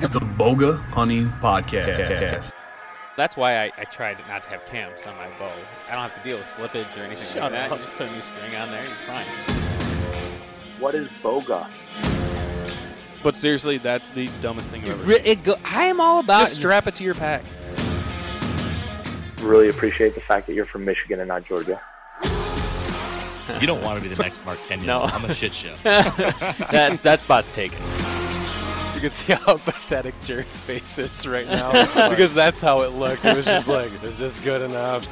the, the BOWGA Hunting Podcast. That's why I, I tried not to have cams on my bow. I don't have to deal with slippage or anything Shut like that. up. You just put a new string on there, you're fine. What is BOWGA? But seriously, that's the dumbest thing I've ever Re- seen. it go- I am all about Just strap it to your pack. Really appreciate the fact that you're from Michigan and not Georgia. You don't want to be the next Mark Kenyon. No. I'm a shit show. that's that spot's taken. You can see how pathetic Jared's face is right now because that's how it looked. It was just like, is this good enough?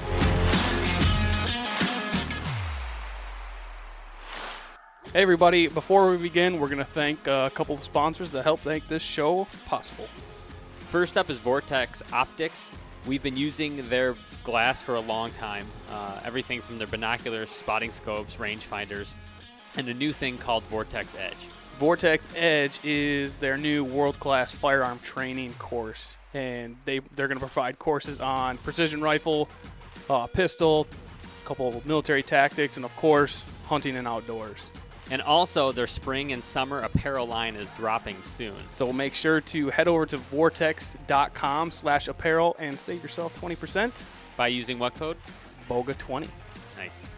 Hey everybody! Before we begin, we're gonna thank uh, a couple of sponsors that help make this show possible. First up is Vortex Optics. We've been using their glass for a long time. Uh, everything from their binoculars, spotting scopes, rangefinders, and a new thing called Vortex Edge. Vortex Edge is their new world-class firearm training course, and they they're going to provide courses on precision rifle, uh, pistol, a couple of military tactics, and of course hunting and outdoors. And also, their spring and summer apparel line is dropping soon. So make sure to head over to vortex.com/apparel and save yourself 20%. By using what code? BOWGA 20. Nice.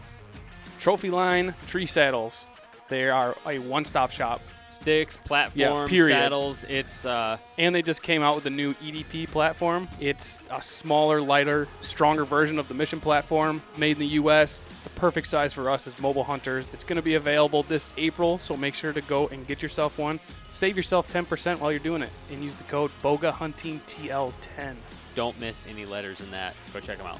Trophy line tree saddles. They are a one-stop shop, Sticks, platforms, period. saddles. It's uh, and they just came out with a new EDP platform. It's a smaller, lighter, stronger version of the Mission platform, made in the U.S. It's the perfect size for us as mobile hunters. It's going to be available this April, so make sure to go and get yourself one. Save yourself 10% while you're doing it, and use the code BOWGAHUNTINGTL10. don't miss any letters in that. Go check them out.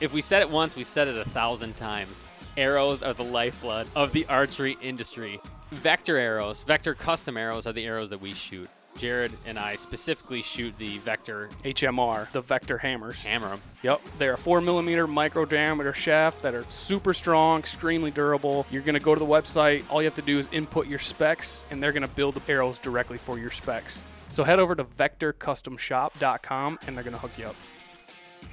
If we said it once, we said it a thousand times. Arrows are the lifeblood of the archery industry. Vector arrows, Vector custom arrows are the arrows that we shoot. Jared and I specifically shoot the Vector HMR, the Vector hammers. hammer 'em. Yep, they're a four millimeter micro diameter shaft that are super strong, extremely durable. You're gonna go to the website. All you have to do is input your specs, and they're gonna build the arrows directly for your specs. So head over to VectorCustomShop.com, and they're gonna hook you up.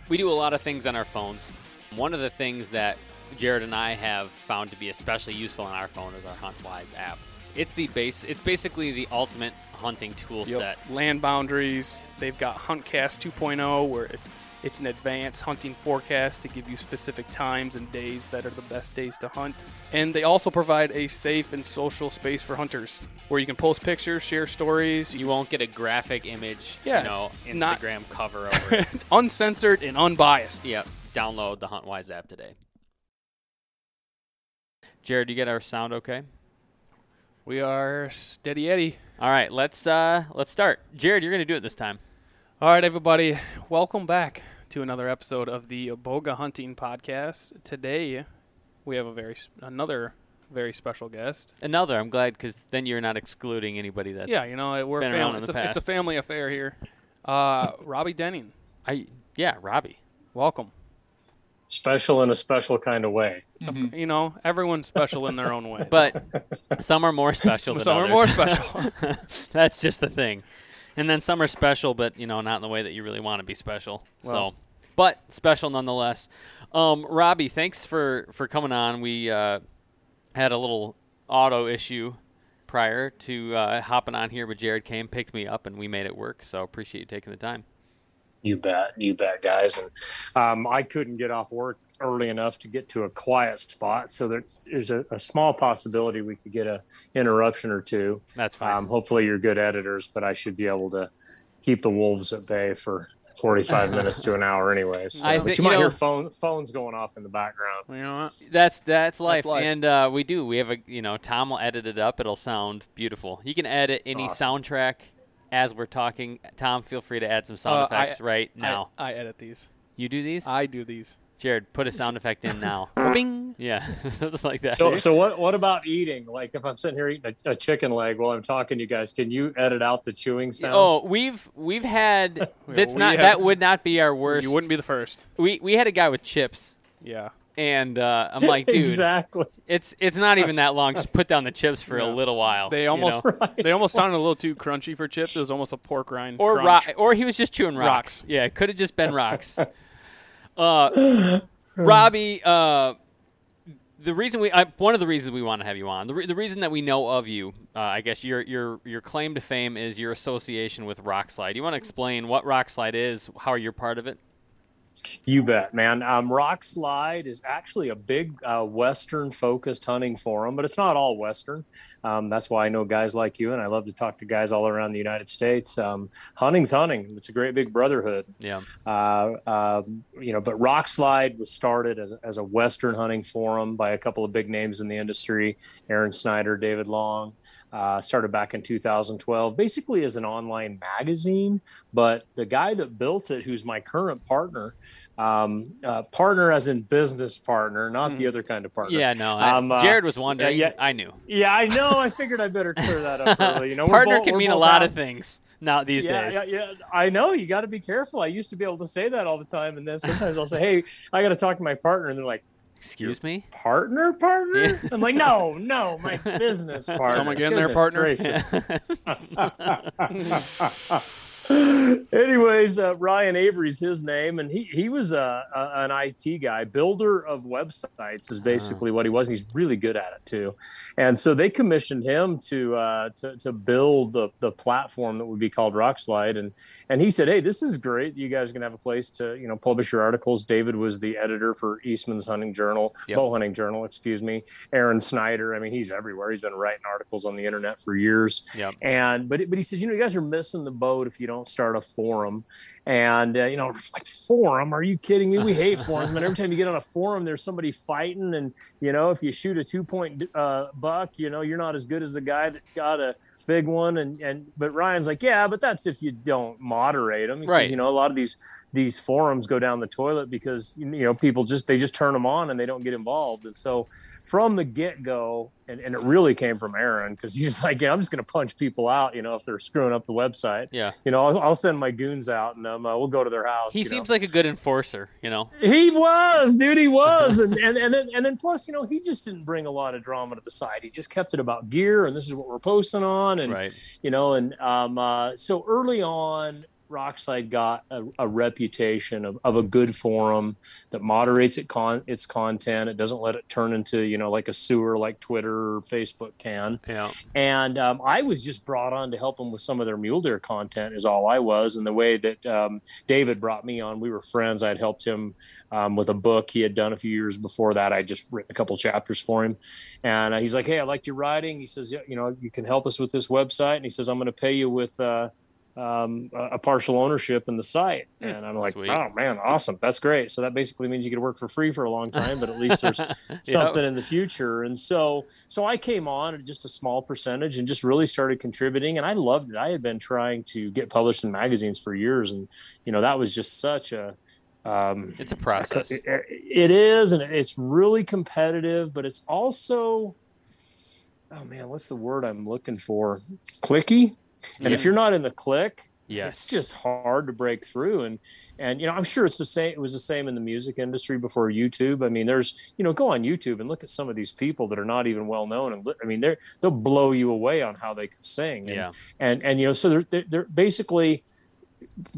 We do a lot of things on our phones. One of the things that Jared and I have found to be especially useful on our phone is our HuntWise app. It's the base. It's basically the ultimate hunting tool set. Land boundaries. They've got HuntCast 2.0, where it, it's an advanced hunting forecast to give you specific times and days that are the best days to hunt. And they also provide a safe and social space for hunters, where you can post pictures, share stories. You won't get a graphic image, Yeah, you know, Instagram cover over it. uncensored and unbiased. Yep. Download the HuntWise app today. Jared, you get our sound okay? We are steady Eddie. All right, let's uh let's start. Jared, you're gonna do it this time. All right, everybody, welcome back to another episode of the BOWGA Hunting Podcast. Today, we have a very another very special guest. Another. I'm glad because then you're not excluding anybody that's. yeah, you know we're a been around family. in It's the a, it's a family affair here. Uh, Robbie Denning, I yeah, Robbie. welcome. special in a special kind of way. You know, everyone's special in their own way. But some are more special than others. some are more special. That's just the thing. And then some are special, but you know, not in the way that you really want to be special. Well. so, but special nonetheless. Um, Robbie, thanks for for coming on. We uh, had a little auto issue prior to uh, hopping on here, but Jared came, picked me up, and we made it work. So appreciate you taking the time. You bet, you bet, guys. And um, I couldn't get off work early enough to get to a quiet spot, so there is a, a small possibility we could get a interruption or two. That's fine. Um, hopefully, you're good editors, but I should be able to keep the wolves at bay for 45 minutes to an hour, anyways. So, I but thi- you you might know- hear phone phones going off in the background. you know what? That's that's life, life. and uh, we do. We have a you know Tom will edit it up. It'll sound beautiful. You can edit any Awesome. soundtrack as we're talking. Tom, feel free to add some sound Uh, effects I- right now. I, I edit these. you do these, I do these. Jared. Put a sound effect in now. Bing. Yeah, like that. So, so what? What about eating? Like, if I'm sitting here eating a, a chicken leg while I'm talking to you guys, can you edit out the chewing sound? Oh, we've we've had that's we not have- that would not be our worst. You wouldn't be the first. We we had a guy with chips, Yeah. and uh, I'm like, dude, exactly. it's it's not even that long. Just put down the chips for a little while. They you almost know? they almost sounded a little too crunchy for chips. It was almost a pork rind. or crunch. rock, or he was just chewing rocks. Rocks. Yeah, it could have just been rocks. Uh, Robbie, uh, the reason we uh, one of the reasons we want to have you on the, re- the reason that we know of you uh, i guess your your your claim to fame is your association with Rokslide you want to explain what Rokslide is how you're part of it You bet, man. Um, Rokslide is actually a big uh, Western focused hunting forum, but it's not all Western. Um, that's why I know guys like you, and I love to talk to guys all around the United States. Um, hunting's hunting. It's a great big brotherhood. yeah Uh, um, you know, but Rokslide was started as, as a Western hunting forum by a couple of big names in the industry Aron Snyder, David Long. Uh, started back in 2012, basically as an online magazine. But the guy that built it, who's my current partner, um, uh, partner as in business partner, not the other kind of partner. yeah no I, Um, uh, jared was wondering yeah. i knew Yeah, I know. I figured I better clear that up early. You know, partner both- can mean a lot out- of things now these yeah, days Yeah, yeah, I know. You got to be careful. I used to be able to say that all the time, and then sometimes I'll say, "Hey, I got to talk to my partner," and they're like, excuse me "Partner, partner." I'm like, "No, no, my business partner." Come again there, Goodness partner. Anyways, uh, Ryan Avery's his name, and he he was a, a, an IT guy, builder of websites is basically what he was. And he's really good at it too. And so they commissioned him to uh, to, to build the, the platform that would be called Rokslide. And and he said, "Hey, this is great. You guys are gonna have a place to you know publish your articles." David was the editor for Eastman's Hunting Journal, Yep. Bow Hunting Journal, excuse me. Aron Snyder, I mean, he's everywhere. He's been writing articles on the internet for years. Yep. And but but he says, you know, you guys are missing the boat if you don't start a forum. And uh, you know, like forum? Are you kidding me? We hate forums. Man, every time you get on a forum, there's somebody fighting, and you know, if you shoot a two point uh, buck, you know, you're not as good as the guy that got a big one. And and but Ryan's like, yeah, but that's if you don't moderate them. He Right. says, you know, a lot of these these forums go down the toilet because you know people just they just turn them on and they don't get involved and so from the get-go and, and it really came from Aron because he's like yeah i'm just going to punch people out you know if they're screwing up the website yeah you know i'll, I'll send my goons out and um, uh, we'll go to their house he you know. seems like a good enforcer you know He was, dude. He was, and and and then and then plus, you know, he just didn't bring a lot of drama to the site. He just kept it about gear, and this is what we're posting on, and right you know, and um, uh, so early on, Rokslide got a, a reputation of, of a good forum that moderates it con- its content. It doesn't let it turn into you know like a sewer like Twitter or Facebook can. yeah And um, I was just brought on to help them with some of their mule deer content, is all I was. And the way that um, David brought me on, we were friends. I'd helped him um, with a book he had done a few years before that. I just written a couple chapters for him. And uh, he's like, Hey, I liked your writing. He says, Yeah, you know, you can help us with this website. And he says, I'm going to pay you with. Uh, um, a a partial ownership in the site, and I'm like, sweet. oh man, awesome, that's great. So that basically means you could work for free for a long time, but at least there's something in the future. And so, so I came on at just a small percentage and just really started contributing, and I loved it. I had been trying to get published in magazines for years, and you know that was just such a um, it's a process it, it is, and it's really competitive, but it's also, oh man, what's the word I'm looking for? Clicky. And if you're not in the click, yes. it's just hard to break through. And and you know i'm sure it's the same it was the same in the music industry before youtube. I mean there's you know go on youtube and look at some of these people that are not even well known. And i mean they're they'll blow you away on how they can sing. And, yeah. and and you know so they're they're, they're basically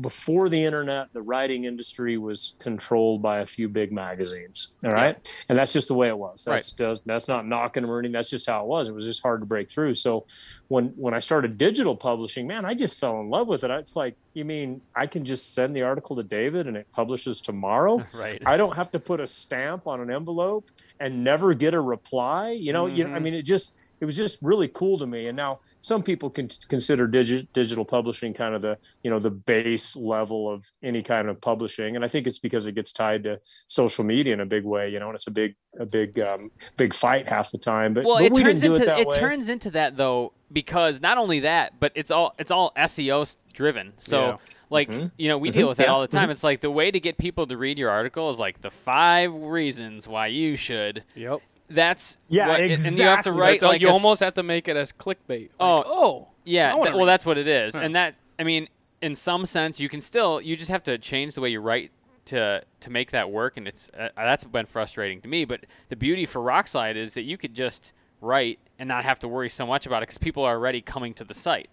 before the internet the writing industry was controlled by a few big magazines all right? And that's just the way it was. That's does that's not knocking them or anything. That's just how it was. It was just hard to break through. So when when i started digital publishing man i just fell in love with it. It's like you mean i can just send the article to david and it publishes tomorrow? Right. I don't have to put a stamp on an envelope and never get a reply. You know, you know, I Mm-hmm. mean, it just it was just really cool to me. And now some people can consider digi- digital publishing kind of the you know the base level of any kind of publishing, and I think it's because it gets tied to social media in a big way. You know, and it's a big a big um, big fight half the time. But, well but it we turns didn't do into it that it way. turns into that though because not only that but it's all it's all seo driven so Yeah. like Mm-hmm. you know we deal with that Yeah. all the time it's like the way to get people to read your article is like the five reasons why you should Yep. Yeah, that's what, and you have to write like you almost have to make it as clickbait. Like, Oh, oh, Yeah, th- well, that's what it is, Huh. and that I mean, in some sense, you can still you just have to change the way you write to to make that work, and it's uh, that's been frustrating to me. But the beauty for Rokslide is that you could just write and not have to worry so much about it because people are already coming to the site.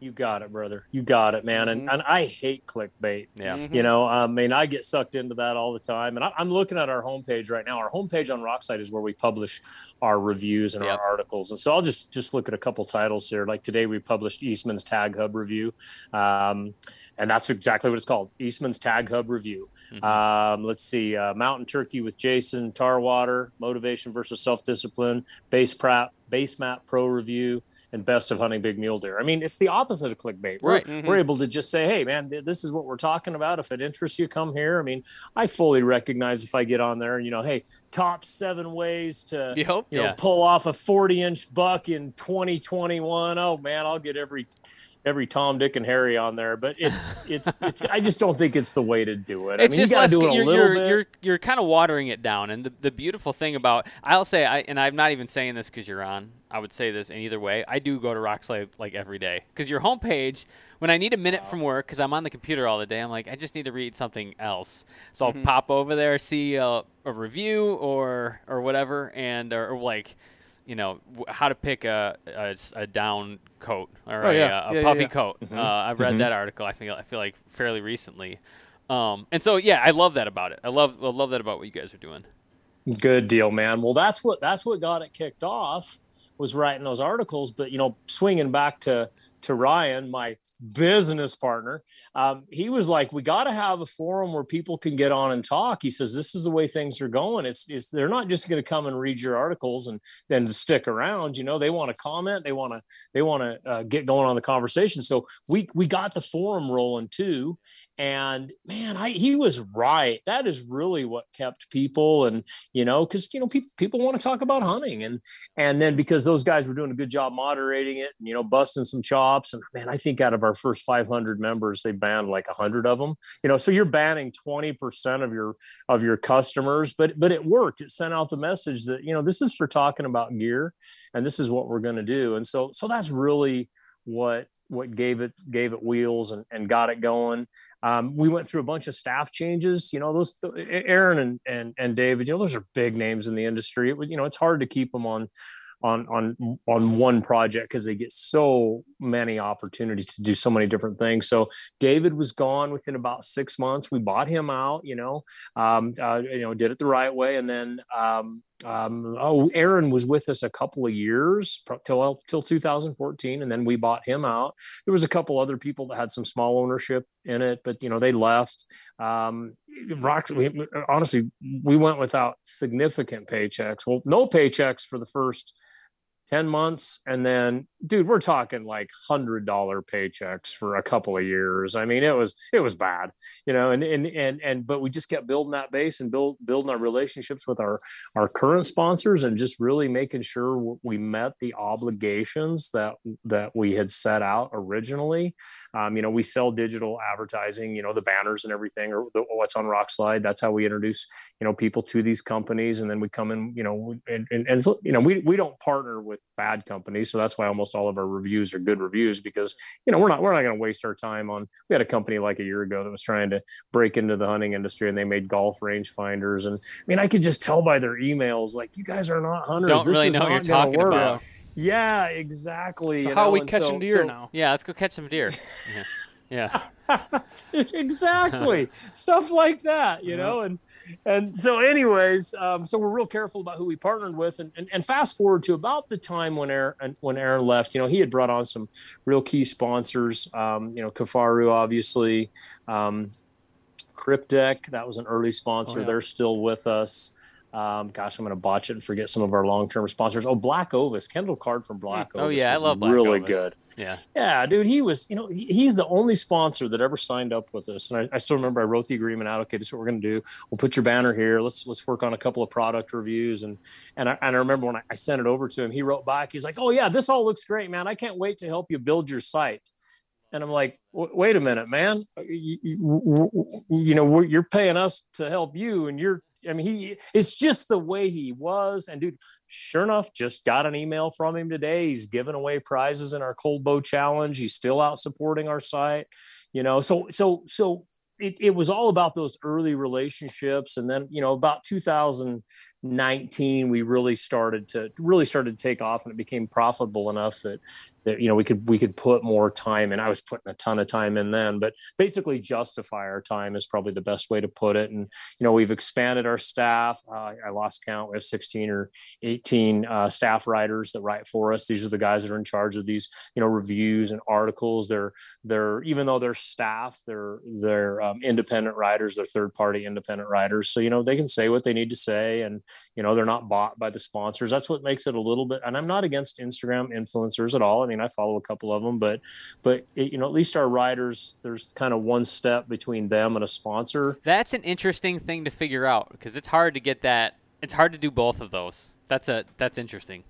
You got it, brother. You got it, man. And, Mhm. and I hate clickbait. Yeah. Mhm. You know, I mean, I get sucked into that all the time. And I, I'm looking at our homepage right now. Our homepage on Rokslide is where we publish our reviews and Yep. our articles. And so I'll just just look at a couple titles here. Like today, we published Eastman's Tag Hub review, um, and that's exactly what it's called: Eastman's Tag Hub review. Mhm. Um, let's see, uh, Mountain Turkey with Jason Tarwater, Motivation versus Self Discipline, Base Prep, Base Map Pro review. And best of hunting big mule deer. I mean, it's the opposite of clickbait. We're, Right. Mhm. we're able to just say, hey, man, th- this is what we're talking about. If it interests you, come here. I mean, I fully recognize if I get on there and, you know, hey, top seven ways to, Yep. you know, Yeah. pull off a 40 inch buck in 2021. Oh, man, I'll get every. Every Tom, Dick, and Harry on there, but it's it's it's. I just don't think it's the way to do it. It's I mean, just you got less, to do it a you're, little you're, bit. You're you're kind of watering it down, and the, the beautiful thing about I'll say, I and I'm not even saying this because you're on. I would say this in either way. I do go to Rokslide like every day because your homepage. When I need a minute from work, because I'm on the computer all the day, I'm like, I just need to read something else. So I'll mm-hmm. pop over there, see a, a review or or whatever, and or, or like, you know, w- how to pick a a down coat or Oh, a, yeah. uh, a Yeah, yeah, puffy yeah. coat. Mm-hmm. Uh, I've read that article. I think I feel like fairly recently. Um, and so yeah, I love that about it. I love I love that about what you guys are doing. Good deal, man. Well, that's what that's what got it kicked off was writing those articles. But you know, swinging back to to Ryan, my business partner, um, he was like, "We got to have a forum where people can get on and talk." He says, "This is the way things are going. It's it's they're not just going to come and read your articles and then stick around. You know, they want to comment, they want to they want to uh, get going on the conversation. So we we got the forum rolling too, and man, I he was right. That is really what kept people and you know because you know people people want to talk about hunting and and then because those guys were doing a good job moderating it and you know busting some chops and man i think out of our first 500 members they banned like 100 of them you know so you're banning 20% of your of your customers but but it worked it sent out the message that you know this is for talking about gear and this is what we're going to do and so so that's really what what gave it gave it wheels and, and got it going um, we went through a bunch of staff changes. You know, those Aron and and and David. You know, those are big names in the industry. It, you know, it's hard to keep them on on on on one project because they get so many opportunities to do so many different things. So David was gone within about six months. We bought him out. You know, um, uh, you know, did it the right way, and then. Um, um, oh, Aron was with us a couple of years till till 2014, and then we bought him out. There was a couple other people that had some small ownership in it, but you know they left. Um, Rock, we, honestly, we went without significant paychecks. Well, no paychecks for the first 10 months and then dude we're talking like hundred dollar paychecks for a couple of years. I mean it was it was bad you know and and and, and but we just kept building that base and build building our relationships with our our current sponsors and just really making sure we met the obligations that that we had set out originally. Um, you know we sell digital advertising you know the banners and everything or the, what's on Rokslide that's how we introduce you know people to these companies and then we come in you know and, and, and you know we, we don't partner with bad companies so that's why almost all of our reviews are good reviews because you know we're not we're not going to waste our time on we had a company like a year ago that was trying to break into the hunting industry and they made golf range finders and i mean i could just tell by their emails like you guys are not hunters Don't This really is know what you're talking work." about. yeah exactly So how know, are we and catching so- deer so- now? Yeah, let's go catch some deer. Yeah. Yeah. exactly stuff like that you know and and so anyways um, so we're real careful about who we partnered with and, and, and fast forward to about the time when Aron when Aron left you know he had brought on some real key sponsors um, you know Kifaru obviously um, Kryptek that was an early sponsor Oh, yeah. they're still with us um, gosh, I'm going to botch it and forget some of our long-term sponsors. Oh, Black Ovis, Kendall Card from Black Ovis. Oh, Ovis. yeah, I love Black really Ovis. good. Yeah. Yeah, dude, he was, you know, he, he's the only sponsor that ever signed up with us. And I, I still remember I wrote the agreement out. Okay, this is what we're going to do. We'll put your banner here. Let's let's work on a couple of product reviews. And and I, and I remember when I, I sent it over to him, he wrote back. He's like, "Oh yeah, this all looks great, man. I can't wait to help you build your site." And I'm like, "Wait a minute, man. You, you, you know, you're paying us to help you, and you're." I mean, he it's just the way he was. And dude, sure enough, just got an email from him today. He's giving away prizes in our cold bow challenge. He's still out supporting our site, you know. So so so it, it was all about those early relationships. And then, you know, about 2019, we really started to really started to take off and it became profitable enough that that you know we could we could put more time in. I was putting a ton of time in then, but basically justify our time is probably the best way to put it. And you know we've expanded our staff. Uh, I lost count. We have 16 or 18 uh, staff writers that write for us. These are the guys that are in charge of these you know reviews and articles. They're they're even though they're staff, they're they're um, independent writers. They're third party independent writers. So you know they can say what they need to say, and you know they're not bought by the sponsors. That's what makes it a little bit. And I'm not against Instagram influencers at all. I mean I follow a couple of them, but but it, you know at least our writers there's kind of one step between them and a sponsor. That's an interesting thing to figure out because it's hard to get that. It's hard to do both of those. That's a that's interesting.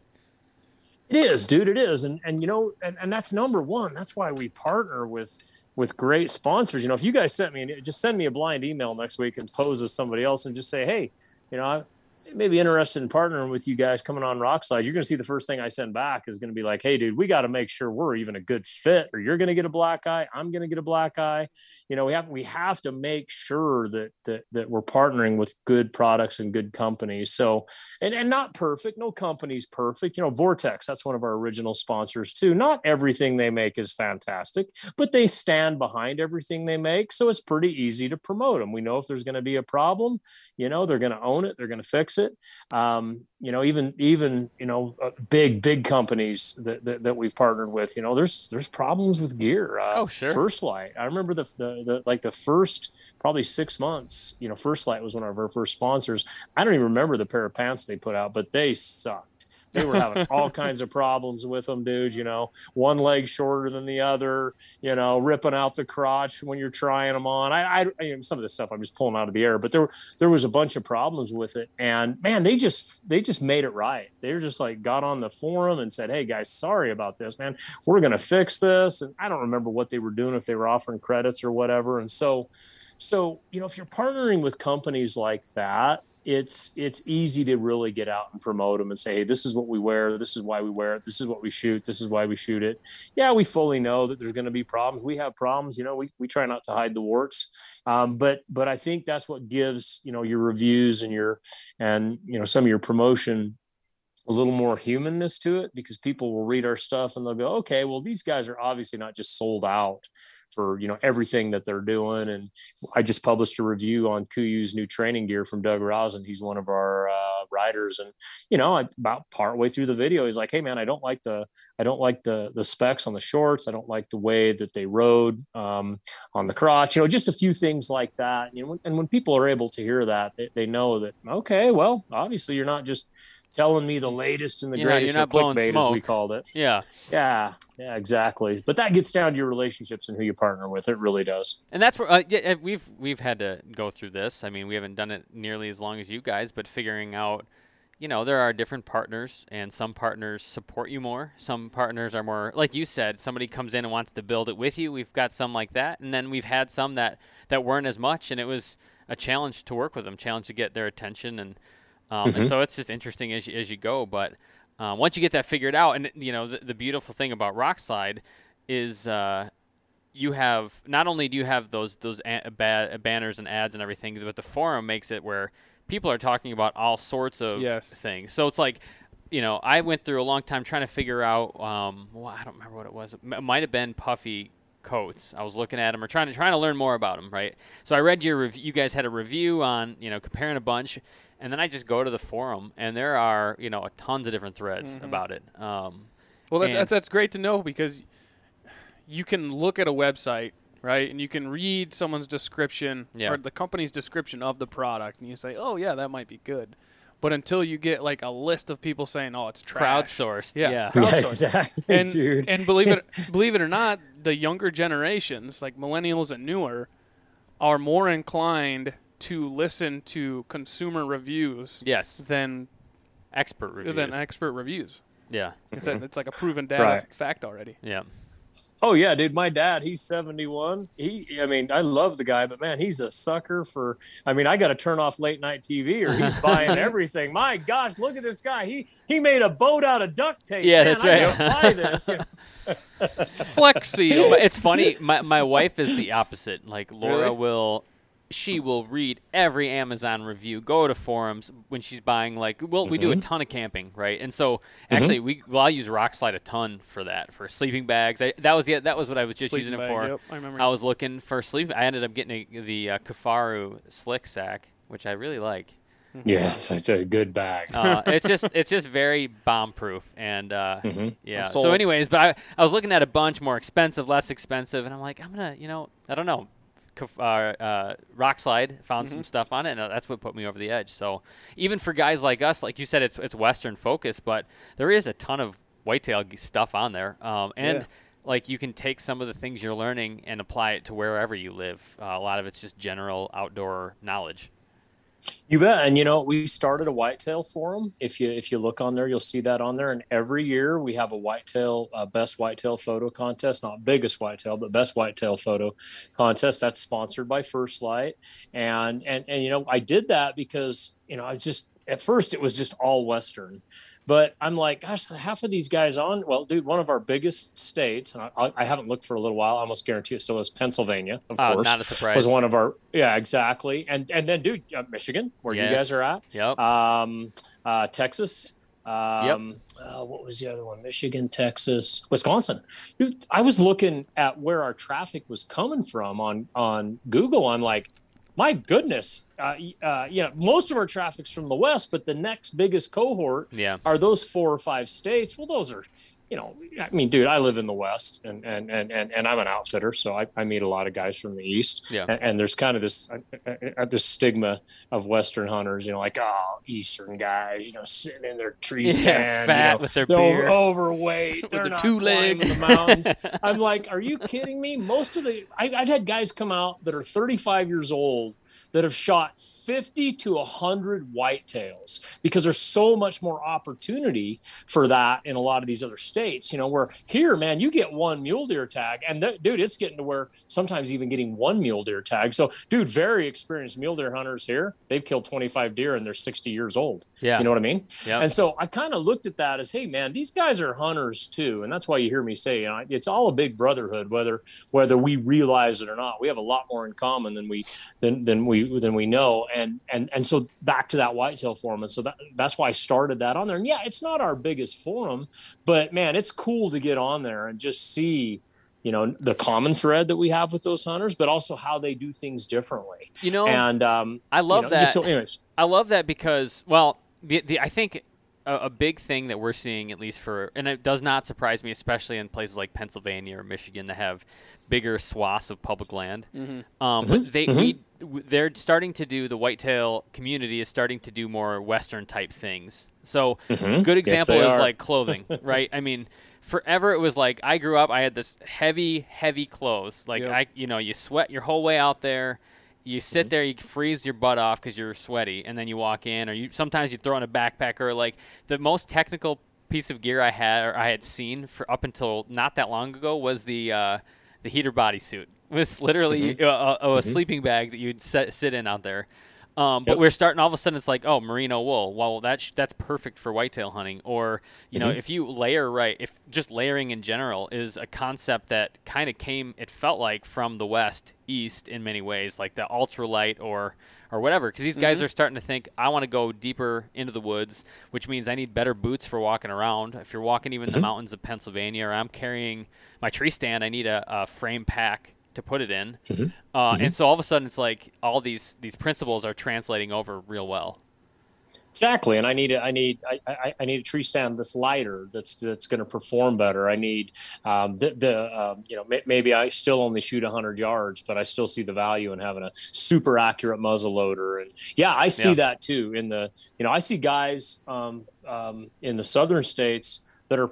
It is, dude. It is, and and you know, and, and that's number one. That's why we partner with with great sponsors. You know, if you guys sent me, just send me a blind email next week and pose as somebody else, and just say, hey, you know, I, may be interested in partnering with you guys coming on Rokslide, you're going to see the first thing I send back is going to be like, hey, dude, we got to make sure we're even a good fit, or you're going to get a black eye. I'm going to get a black eye. You know, we have we have to make sure that that that we're partnering with good products and good companies. So, and and not perfect. No company's perfect. You know, Vortex, that's one of our original sponsors too. Not everything they make is fantastic, but they stand behind everything they make. So it's pretty easy to promote them. We know if there's going to be a problem, you know, they're going to own it. They're going to fix it. Um, you know, even even you know, uh, big big companies that, that, that we've partnered with. You know, there's there's problems with gear. Uh, Oh, sure. First Lite. I remember the, the the like the first probably six months. You know, First Lite was one of our first sponsors. I don't even remember the pair of pants they put out, but they sucked. They were having all kinds of problems with them, dude. You know, one leg shorter than the other. You know, ripping out the crotch when you're trying them on. I, I, I some of this stuff I'm just pulling out of the air, but there, there was a bunch of problems with it. And man, they just, they just made it right. They were just like got on the forum and said, "Hey guys, sorry about this, man. We're gonna fix this." And I don't remember what they were doing if they were offering credits or whatever. And so, so you know, if you're partnering with companies like that, it's it's easy to really get out and promote them and say, hey, this is what we wear, this is why we wear it, this is what we shoot, this is why we shoot it. Yeah, we fully know that there's going to be problems. We have problems, you know. We, we try not to hide the warts, um, but but I think that's what gives you know your reviews and your and you know some of your promotion a little more humanness to it because people will read our stuff and they'll go, okay, well these guys are obviously not just sold out for you know everything that they're doing. And I just published a review on KUIU's new training gear from Doug Rosen. He's one of our uh, riders, and you know about partway through the video, he's like, "Hey man, I don't like the I don't like the the specs on the shorts. I don't like the way that they rode um, on the crotch. You know, just a few things like that. You know, and when people are able to hear that, they, they know that okay, well, obviously you're not just telling me the latest and the You're not- greatest you're not clickbait, as we called it. Yeah. Yeah, yeah, exactly. But that gets down to your relationships and who you partner with. It really does. And that's where uh, yeah, we've we've had to go through this. I mean, we haven't done it nearly as long as you guys, but figuring out, you know, there are different partners, and some partners support you more. Some partners are more, like you said, somebody comes in and wants to build it with you. We've got some like that, and then we've had some that that weren't as much, and it was a challenge to work with them, challenge to get their attention, and um, and so it's just interesting as you, as you go. But uh, once you get that figured out, and you know, the, the beautiful thing about Rokslide is. Uh, you have not only do you have those those a- ba- banners and ads and everything, but the forum makes it where people are talking about all sorts of Yes. things. So it's like, you know, I went through a long time trying to figure out. Um, well, I don't remember what it was. It might have been puffy coats. I was looking at them or trying to trying to learn more about them, right? So I read your review. You guys had a review on you know comparing a bunch, and then I just go to the forum, and there are you know a tons of different threads about it. Um, Well, that, that, that's great to know because you can look at a website, right, and you can read someone's description Yeah. or the company's description of the product, and you say, "Oh, yeah, that might be good." But until you get like a list of people saying, "Oh, it's trash," crowdsourced, Yeah. yeah. Crowdsourced. Yeah, exactly, and dude. and believe it believe it or not, the younger generations, like millennials and newer, are more inclined to listen to consumer reviews Yes, than expert reviews. than expert reviews. yeah, It's a, it's like a proven data Right. fact already. yeah. Oh yeah, dude. My dad, he's 71. He, I mean, I love the guy, but man, he's a sucker for. I mean, I got to turn off late night TV, or he's buying everything. My gosh, look at this guy. He he made a boat out of duct tape. Yeah, Man, that's right. gotta buy this. Flex Seal. It's funny. My my wife is the opposite. Like Laura Really? will she will read every Amazon review, go to forums when she's buying. Like, well, we do a Mm-hmm. ton of camping, right? And so actually, we well, I use Rokslide a ton for that for sleeping bags. I, that was yeah, that was what I was just Sleeping using it for. yep, I remember I was looking for sleep. I ended up getting a, the uh, Kifaru slick sack, which I really like. Yes, it's a good bag. Uh, it's just it's just very bomb proof and uh, Mm-hmm. yeah. So, anyways, but I, I was looking at a bunch more expensive, less expensive, and I'm like, I'm gonna, you know, I don't know. Uh, uh, Rokslide found Mm-hmm. some stuff on it, and uh, that's what put me over the edge. So even for guys like us, like you said, it's it's Western focus, but there is a ton of whitetail stuff on there, um, and Yeah. like you can take some of the things you're learning and apply it to wherever you live. Uh, a lot of it's just general outdoor knowledge. You bet. And you know, we started a whitetail forum. If you if you look on there, you'll see that on there. And every year we have a whitetail uh, best whitetail photo contest, not biggest whitetail, but best whitetail photo contest. That's sponsored by First Lite. And and and you know, I did that because you know I just at first it was just all Western, but I'm like, gosh, half of these guys on. Well, dude, one of our biggest states, and I, I haven't looked for a little while. I almost guarantee it still is Pennsylvania, of Uh, course not a surprise. was one of our yeah exactly and and then dude uh, michigan where you guys are at Yep. um uh texas um uh, what was the other one michigan texas wisconsin dude i was looking at where our traffic was coming from on on google i'm like my goodness uh, uh, you know most of our traffic's from the west but the next biggest cohort yeah. are those four or five states well those are you know i mean dude i live in the west and and and and, and i'm an outfitter so I, I meet a lot of guys from the east Yeah. and, and there's kind of this uh, uh, uh, this stigma of western hunters you know like oh eastern guys you know sitting in their tree Yeah, stand you know, with their they're beer. over- overweight With they're the not two climbing leg. the mountains i'm like are you kidding me most of the I, i've had guys come out that are 35 years old that have shot 50 to 100 whitetails because there's so much more opportunity for that in a lot of these other states. States, you know, where here, man, you get one mule deer tag, and th- dude, it's getting to where sometimes even getting one mule deer tag. So, dude, very experienced mule deer hunters here, they've killed 25 deer and they're 60 years old. Yeah. You know what I mean? Yep. And so I kind of looked at that as, hey, man, these guys are hunters too, and that's why you hear me say, you know, it's all a big brotherhood, whether whether we realize it or not. We have a lot more in common than we than than we than we know, and and and so back to that whitetail forum, and so that that's why I started that on there. And yeah, it's not our biggest forum, but man, it's cool to get on there and just see. You know the common thread that we have with those hunters, but also how they do things differently. You know, And um, I love you know, that. So, anyways, I love that because, well, the, the I think a, a big thing that we're seeing, at least for, and it does not surprise me, especially in places like Pennsylvania or Michigan that have bigger swaths of public land. Um, But they mhm. we, w- they're starting to do the whitetail community is starting to do more Western type things. So Mhm. good example they is are. like clothing, right? I mean. Forever, it was like I grew up. I had this heavy, heavy clothes. Like Yep. I, you know, you sweat your whole way out there you sit Mm-hmm. there, you freeze your butt off because you're sweaty, and then you walk in, or you sometimes you throw in a backpack, or like the most technical piece of gear I had or I had seen for up until not that long ago was the uh, the heater bodysuit. It was literally Mm-hmm. a, a, a sleeping bag that you'd sit, sit in out there. Um, but Yep. we're starting all of a sudden. It's like, oh, merino wool. Well, that's that's perfect for whitetail hunting. Or you know, Mhm. if you layer right, if just layering in general is a concept that kind of came, it felt like from the west east in many ways, like the ultralight or or whatever. Because these guys are starting to think, I want to go deeper into the woods, which means I need better boots for walking around. If you're walking even the mountains of Pennsylvania, or I'm carrying my tree stand, I need a, a frame pack to put it in. Uh, And so all of a sudden, it's like all these these principles are translating over real well. Exactly, and I need a, I need I, I, I need a tree stand that's lighter, that's that's going to perform better. I need um, the the um, you know may, maybe I still only shoot hundred yards, but I still see the value in having a super accurate muzzle loader. And yeah, I see Yeah. that too. In the you know I see guys um, um, in the southern states that are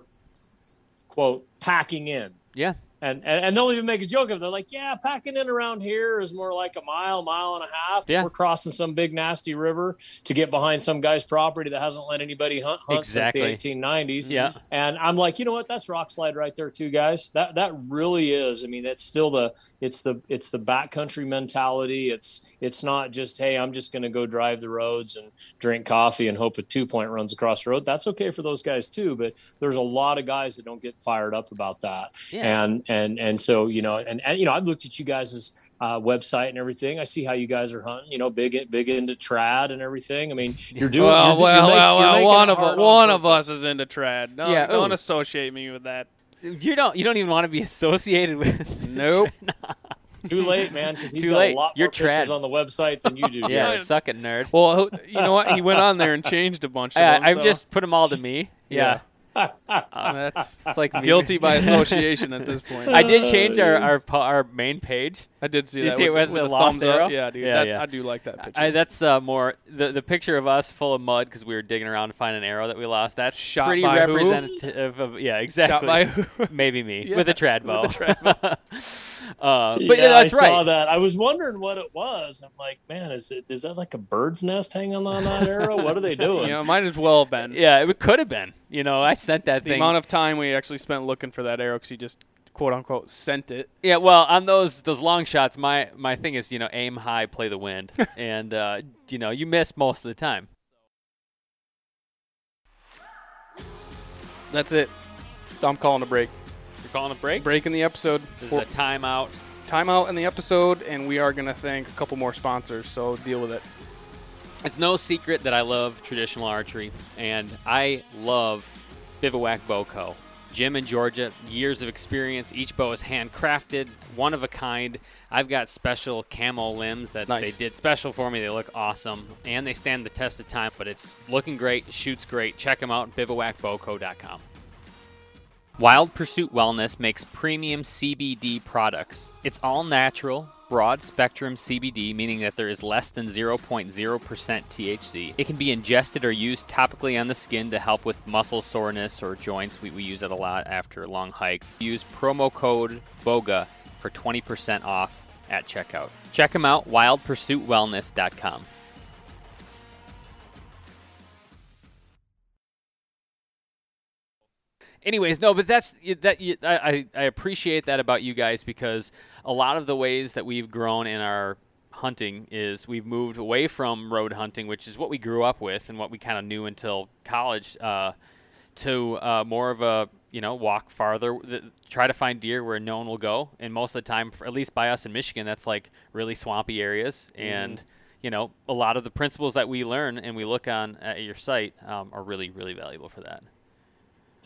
quote packing in. Yeah. And, and, and they'll even make a joke of it. they're like, yeah, packing in around here is more like a mile, mile and a half. Yeah. We're crossing some big nasty river to get behind some guy's property that hasn't let anybody hunt, hunt Exactly. since the 1890s. Yeah. And I'm like, you know what? That's Rokslide right there too, guys. That that really is. I mean, that's still the it's the it's the backcountry mentality. It's it's not just hey, I'm just going to go drive the roads and drink coffee and hope a two point runs across the road. That's okay for those guys too. But there's a lot of guys that don't get fired up about that. Yeah. And and and so you know, and, and you know, I've looked at you guys' uh, website and everything. I see how you guys are hunting. You know, big big into trad and everything. I mean, you're doing well, you're, well, you're make- well, you're well. One of us, on one of us is into trad. No, Yeah, don't ooh. associate me with that. You don't. You don't even want to be associated with. Nope. Too late, man, because he's Too got late. a lot You're more pictures on the website than you do. yeah, Jared. suck it, nerd. Well, you know what? He went on there and changed a bunch of I, them. I've so just put them all to me. Yeah, that's it's like guilty by association at this point. I did change our our, po- our main page. I did see You that. see it with, with the the lost thumbs up. arrow? Yeah, dude. Yeah, that, yeah. I do like that picture. I, that's uh, more the the picture of us full of mud because we were digging around to find an arrow that we lost. That's Shot pretty by who? representative of yeah, exactly. Shot by who? Maybe me Yeah, with a trad bow. With a trad uh, but yeah, yeah, that's I saw that. I was wondering what it was. I'm like, man, is it is that like a bird's nest hanging on that arrow? What are they doing? you know, might as well have been. Yeah, it could have been. You know, I sent that The thing. amount of time we actually spent looking for that arrow because he just quote unquote sent it. Yeah, well, on those those long shots, my my thing is you know aim high, play the wind, and uh, you know you miss most of the time. That's it. I'm calling a break. You're calling a break. Break in the episode. This is a timeout. timeout in the episode, and we are going to thank a couple more sponsors. So deal with it. It's no secret that I love traditional archery, and I love Bivouac Bow Co. Jim in Georgia, years of experience. Each bow is handcrafted, one of a kind. I've got special camo limbs that Nice. they did special for me. They look awesome, and they stand the test of time. But it's looking great, shoots great. Check them out, bivouacbowco.com. Wild Pursuit Wellness makes premium CBD products. It's all natural, broad spectrum CBD, meaning that there is less than 0.0% THC. It can be ingested or used topically on the skin to help with muscle soreness or joints. We, we use it a lot after a long hike. Use promo code BOWGA for 20% off at checkout. Check them out, wildpursuitwellness.com. anyways no but that's that I, I I appreciate that about you guys because a lot of the ways that we've grown in our hunting is we've moved away from road hunting which is what we grew up with and what we kind of knew until college uh, to uh, more of a you know walk farther th- try to find deer where no one will go. And most of the time at least by us in michigan that's like really swampy areas. And you know a lot of the principles that we learn and we look on at your site um, are really really valuable for that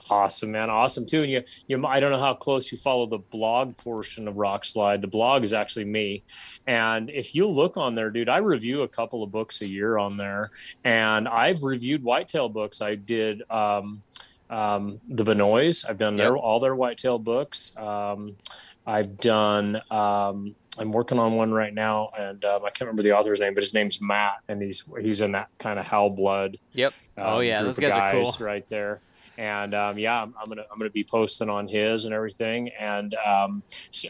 Awesome, man. Awesome too. And you, you, I don't know how close you follow the blog portion of Rokslide. The blog is actually me, and if you look on there, dude, I review a couple of books a year on there, and I've reviewed whitetail books. I did um, um, the Benoist. I've done their Yep. all their whitetail books. Um, I've done. Um, I'm working on one right now, and um, I can't remember the author's name, but his name's Matt, and he's he's in that kind of Hal Blood Yep. oh um, yeah, group those of guys, are cool. right there. And um, yeah, I'm, I'm gonna I'm gonna be posting on his and everything. And um,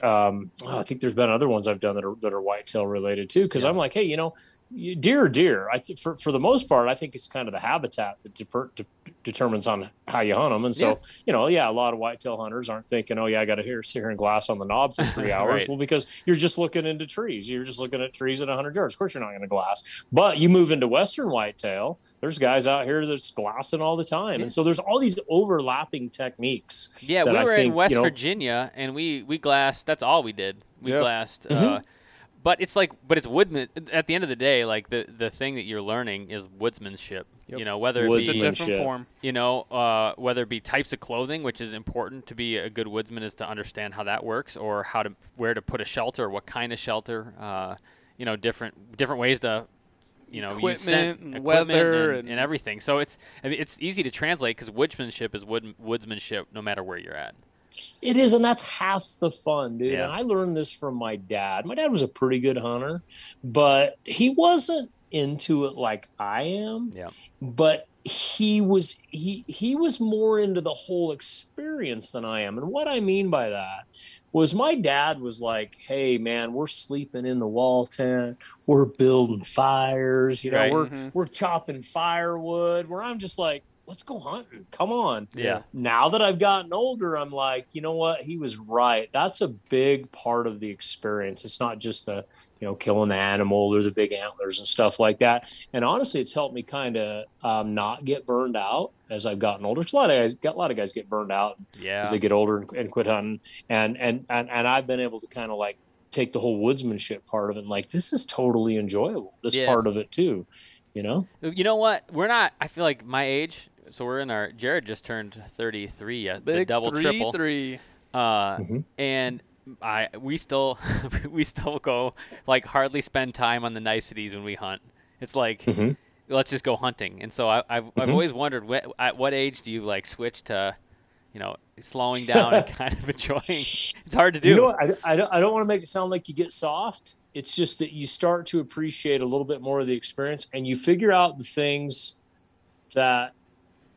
um, oh, I think there's been other ones I've done that are that are whitetail related too. Because I'm like, hey, you know, deer, deer. I th- for for the most part, I think it's kind of the habitat that deper- de- determines on how you hunt them. And so, Yeah. you know, yeah, a lot of whitetail hunters aren't thinking, oh yeah, I got to hear sit here and glass on the knob for three hours. Right. Well, because you're just looking into trees. You're just looking at trees at 100 yards. Of course, you're not going to glass. But you move into western whitetail. There's guys out here that's glassing all the time, Yeah. and so there's all these overlapping techniques. Yeah, we were in West you know- Virginia, and we we glassed. That's all we did. We Yep. glassed. Mm-hmm. But it's like, but it's woodman. At the end of the day, like the the thing that you're learning is woodsmanship. Yep. You know, whether it It's a different form. you know, uh, whether it be types of clothing, which is important to be a good woodsman, is to understand how that works, or how to where to put a shelter, what kind of shelter. Uh, you know, different different ways to, you know, use scent, Equipment and equipment weather and, and- and everything. So it's I mean, it's easy to translate because woodsmanship is wood, woodsmanship, no matter where you're at. It is, and that's half the fun, dude. Yeah. And I learned this from my dad. My dad was a pretty good hunter, but he wasn't into it like I am. Yeah. But he was he he was more into the whole experience than I am. And what I mean by that was my dad was like, "Hey man, we're sleeping in the wall tent. We're building fires, you know, Right. we're Mhm. we're chopping firewood." Where I'm just like let's go hunting. Come on. Yeah. Now that I've gotten older, I'm like, you know what? He was right. That's a big part of the experience. It's not just the, you know, killing the animal or the big antlers and stuff like that. And honestly, it's helped me kind of um, not get burned out as I've gotten older. 'Cause a lot of guys, got a lot of guys get burned out Yeah. as they get older and, and quit hunting. And and and and I've been able to kind of like take the whole woodsmanship part of it and like this is totally enjoyable. This Yeah. part of it too, you know. You know what? We're not. I feel like my age. So we're in our. Jared just turned 33. Yeah, the Big double three, triple. three. Uh, Mhm. and I we still we still go like hardly spend time on the niceties when we hunt. It's like Mhm. let's just go hunting. And so I, I've I've Mhm. always wondered wh- at what age do you like switch to, you know, slowing down and kind of enjoying. It's hard to do. You know. I, I don't, I don't want to make it sound like you get soft. It's just that you start to appreciate a little bit more of the experience and you figure out the things that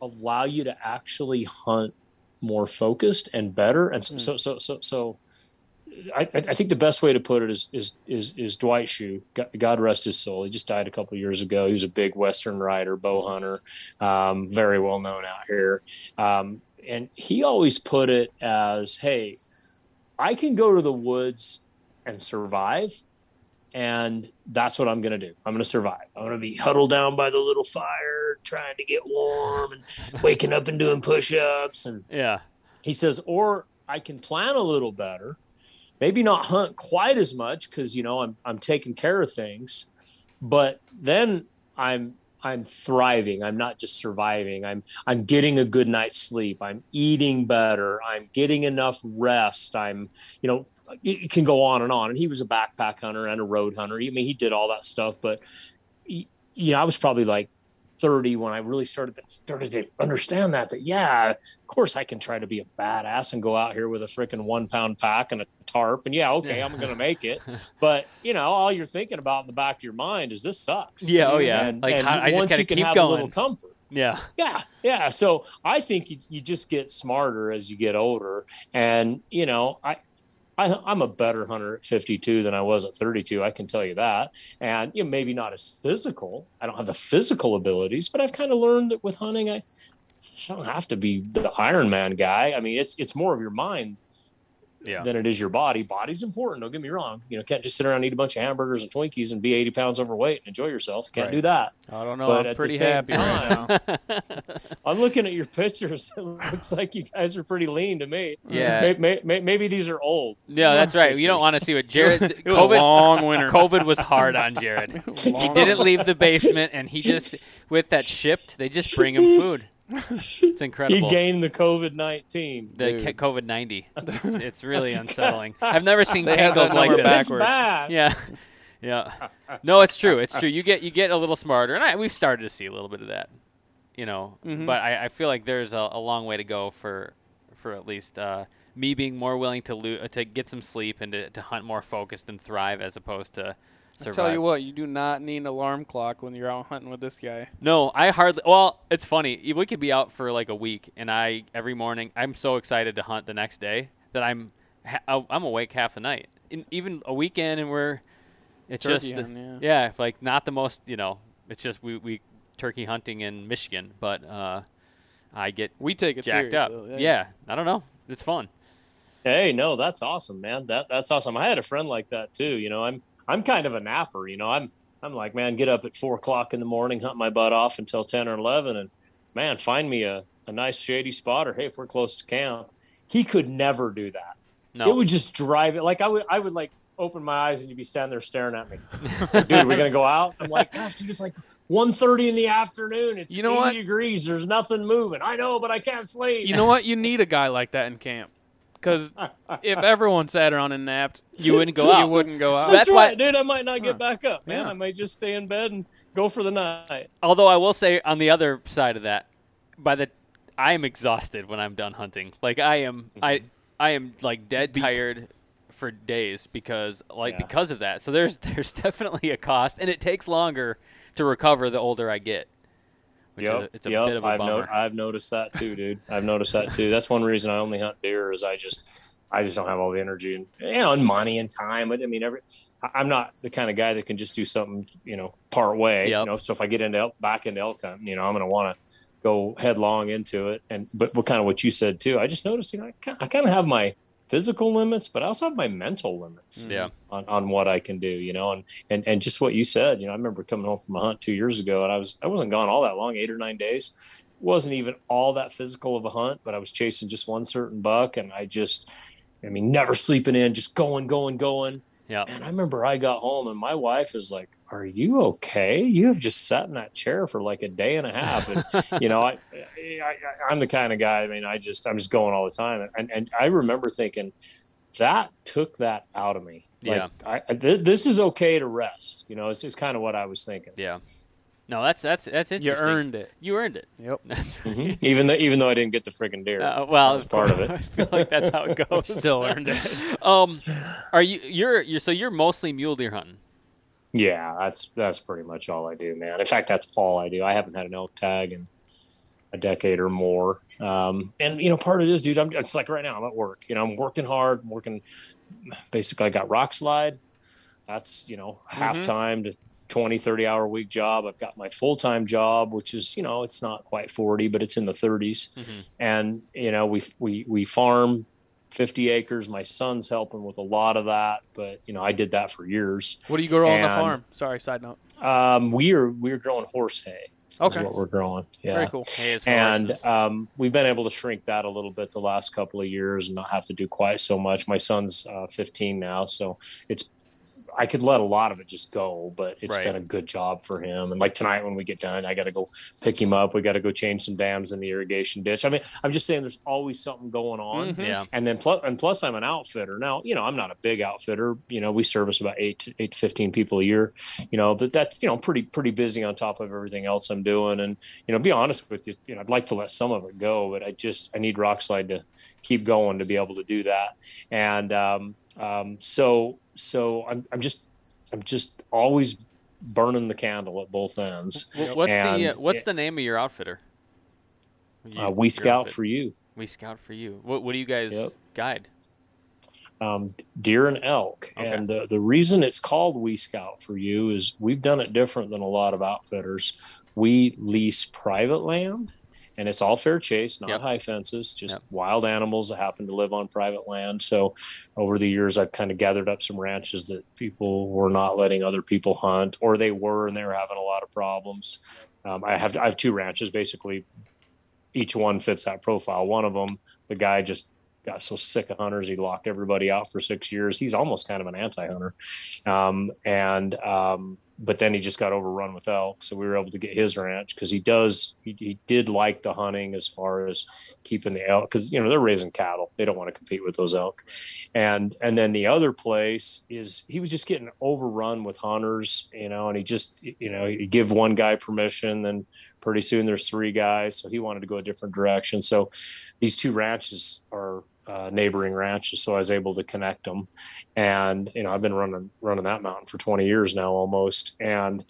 allow you to actually hunt more focused and better. And so, so, so, so, so I, I think the best way to put it is, is, is, is Dwight Schuh. God, God rest his soul. He just died a couple years ago. He was a big Western rider, bow hunter, um, very well known out here. Um, and he always put it as, Hey, I can go to the woods and survive. And that's what I'm going to do. I'm going to survive. I'm going to be huddled down by the little fire, trying to get warm and waking up and doing push ups. And yeah. he says, or I can plan a little better, maybe not hunt quite as much because, you know, I'm, I'm taking care of things, but then I'm I'm thriving. I'm not just surviving. I'm I'm getting a good night's sleep. I'm eating better. I'm getting enough rest. I'm, you know, it, can go on and on. And he was a backpack hunter and a road hunter. I mean, he did all that stuff. But you know, I was probably like 30 when I really started to, started to understand that. That yeah, of course I can try to be a badass and go out here with a freaking one pound pack and a tarp. And yeah, okay, I'm gonna make it. But you know, all you're thinking about in the back of your mind is this sucks. Yeah, oh, yeah. And, Like, and how- I just once gotta you can keep have a little comfort. Yeah. Yeah, yeah. So I think you, you just get smarter as you get older, and you know, I, I I'm a better hunter at 52 than I was at 32. I can tell you that, and you know, maybe not as physical. I don't have the physical abilities, but I've kind of learned that with hunting, I, I don't have to be the Iron Man guy. I mean, it's it's more of your mind Yeah. than it is your body. Body's important. Don't get me wrong. You know, can't just sit around and eat a bunch of hamburgers and Twinkies and be 80 pounds overweight and enjoy yourself. Can't Right. do that. I don't know. But I'm at the pretty same happy right now. I'm looking at your pictures. It looks like you guys are pretty lean to me. Yeah. May- may- may- maybe these are old. No, that's right. You don't want to see what Jared. It was a COVID, long winter. COVID was hard on Jared. He didn't leave the basement, and he just with that shipped. They just bring him food. It's incredible. He gained the COVID 19. the. COVID ninety. It's, it's really unsettling. I've never seen that like this. Backwards. Yeah, yeah. No, it's true. It's true. You get you get a little smarter, and I, we've started to see a little bit of that. You know, Mhm. but I, I feel like there's a, a long way to go for for at least uh, me being more willing to lo- to get some sleep and to, to hunt more focused and thrive as opposed to I survive. tell you what, you do not need an alarm clock when you're out hunting with this guy. No, I hardly. Well, it's funny. We could be out for like a week, and I every morning I'm so excited to hunt the next day that I'm I'm awake half the night. And even a weekend, and we're it's Turkey just hunting, yeah. like not the most. You know, it's just we we turkey hunting in Michigan, but uh, I get We take it jacked serious. up. though, yeah, I don't know. It's fun. Hey, no, that's awesome, man. That that's awesome. I had a friend like that too. You know, I'm I'm kind of a napper. You know, I'm I'm like, man, get up at four o'clock in the morning, hunt my butt off until ten or eleven, and man, find me a, a nice shady spot, or hey, if we're close to camp. He could never do that. No, It would just drive it. Like I would I would like open my eyes and you'd be standing there staring at me. dude, we're gonna go out. I'm like, gosh, dude, it's like 1.30 in the afternoon. It's You know 80 what? degrees. There's nothing moving. I know, but I can't sleep. You know what? You need a guy like that in camp. Because if everyone sat around and napped, you wouldn't go out. you out. wouldn't go out. That's, That's why- right, dude. I might not get Huh. back up, man. Yeah. I might just stay in bed and go for the night. Although I will say on the other side of that, by the I am exhausted when I'm done hunting. Like I am I Mm-hmm. I am like dead tired for days because like Yeah. because of that. So there's there's definitely a cost and it takes longer to recover the older I get. Which is a, it's a yep. bit of a I've, bummer. I've noticed that too, dude. I've noticed that too. That's one reason I only hunt deer is I just I just don't have all the energy and you know and money and time. But I mean, every I'm not the kind of guy that can just do something you know part way. Yep. You know, so if I get into elk, back into elk hunting, you know, I'm gonna want to go headlong into it. And but what kind of what you said too. I just noticed, you know, I kind of have my physical limits, but I also have my mental limits mm-hmm. Yeah. on, on what I can do, you know, and, and, and just what you said, you know, I remember coming home from a hunt two years ago and I was, I wasn't gone all that long, eight or nine days. wasn't even all that physical of a hunt, but I was chasing just one certain buck and I just, I mean, never sleeping in, just going, going, going. Yeah. And I remember I got home and my wife is like, "Are you okay? You have just sat in that chair for like a day and a half." And you know, I, I, I I'm the kind of guy. I mean, I just I'm just going all the time. And and I remember thinking that took that out of me. Like, Yeah. I, I- th- this is okay to rest. You know, it's just kind of what I was thinking. Yeah. No, that's that's that's interesting. You earned it. You earned it. Yep. That's right. Mhm. Even though even though I didn't get the freaking deer. Uh, well, That was part of it. I feel like that's how it goes. Still earned it. Um, are you you're you're so you're mostly mule deer hunting? Yeah, that's that's pretty much all I do, man. In fact, that's all I do. I haven't had an elk tag in a decade or more. Um, and you know, part of it is, dude. I'm it's like right now I'm at work. You know, I'm working hard. I'm working. Basically, I got Rokslide. That's you know half time to 20, 30 hour week job. I've got my full time job, which is you know it's not quite 40, but it's in the 30s. Mhm. And you know we we we farm 50 acres. My son's helping with a lot of that, but you know I did that for years. What do you grow on the farm? Sorry, side note. Um, we are we're growing horse hay. Okay. what we're growing. Yeah. Very cool. As far And um, we've been able to shrink that a little bit the last couple of years and not have to do quite so much. My son's uh, 15 now, so it's I could let a lot of it just go, but it's Right. been a good job for him. And like tonight when we get done, I got to go pick him up. We got to go change some dams in the irrigation ditch. I mean, I'm just saying there's always something going on. Mhm. yeah, And then plus, and plus, I'm an outfitter now. You know, I'm not a big outfitter. You know, we service about eight, to, eight to fifteen people a year. You know, but that's you know pretty pretty busy on top of everything else I'm doing. And you know, be honest with you, you know, I'd like to let some of it go, but I just I need Rokslide to keep going to be able to do that. And um, um, so so I'm I'm just I'm just always burning the candle at both ends. Wh- what's the uh, what's it- the name of your outfitter? You- Uh, we your scout outfit. for you. We scout for you. What what do you guys Yep. guide? um, deer and elk. Okay. And the, the reason it's called We Scout for you is we've done it different than a lot of outfitters. We lease private land and it's all fair chase, not Yep. high fences, just Yep. wild animals that happen to live on private land. So over the years, I've kind of gathered up some ranches that people were not letting other people hunt, or they were and they were having a lot of problems. Um, I have I have two ranches, basically. Each one fits that profile. One of them, the guy just got so sick of hunters, he locked everybody out for six years. He's almost kind of an anti-hunter, um, and um, but then he just got overrun with elk. So we were able to get his ranch because he does he, he did like the hunting as far as keeping the elk because you know they're raising cattle. They don't want to compete with those elk, and and then the other place is he was just getting overrun with hunters, you know, and he just you know he give one guy permission, then pretty soon there's three guys, so he wanted to go a different direction. So these two ranches are uh, neighboring ranches, so I was able to connect them. And you know, I've been running running that mountain for 20 years now, almost. And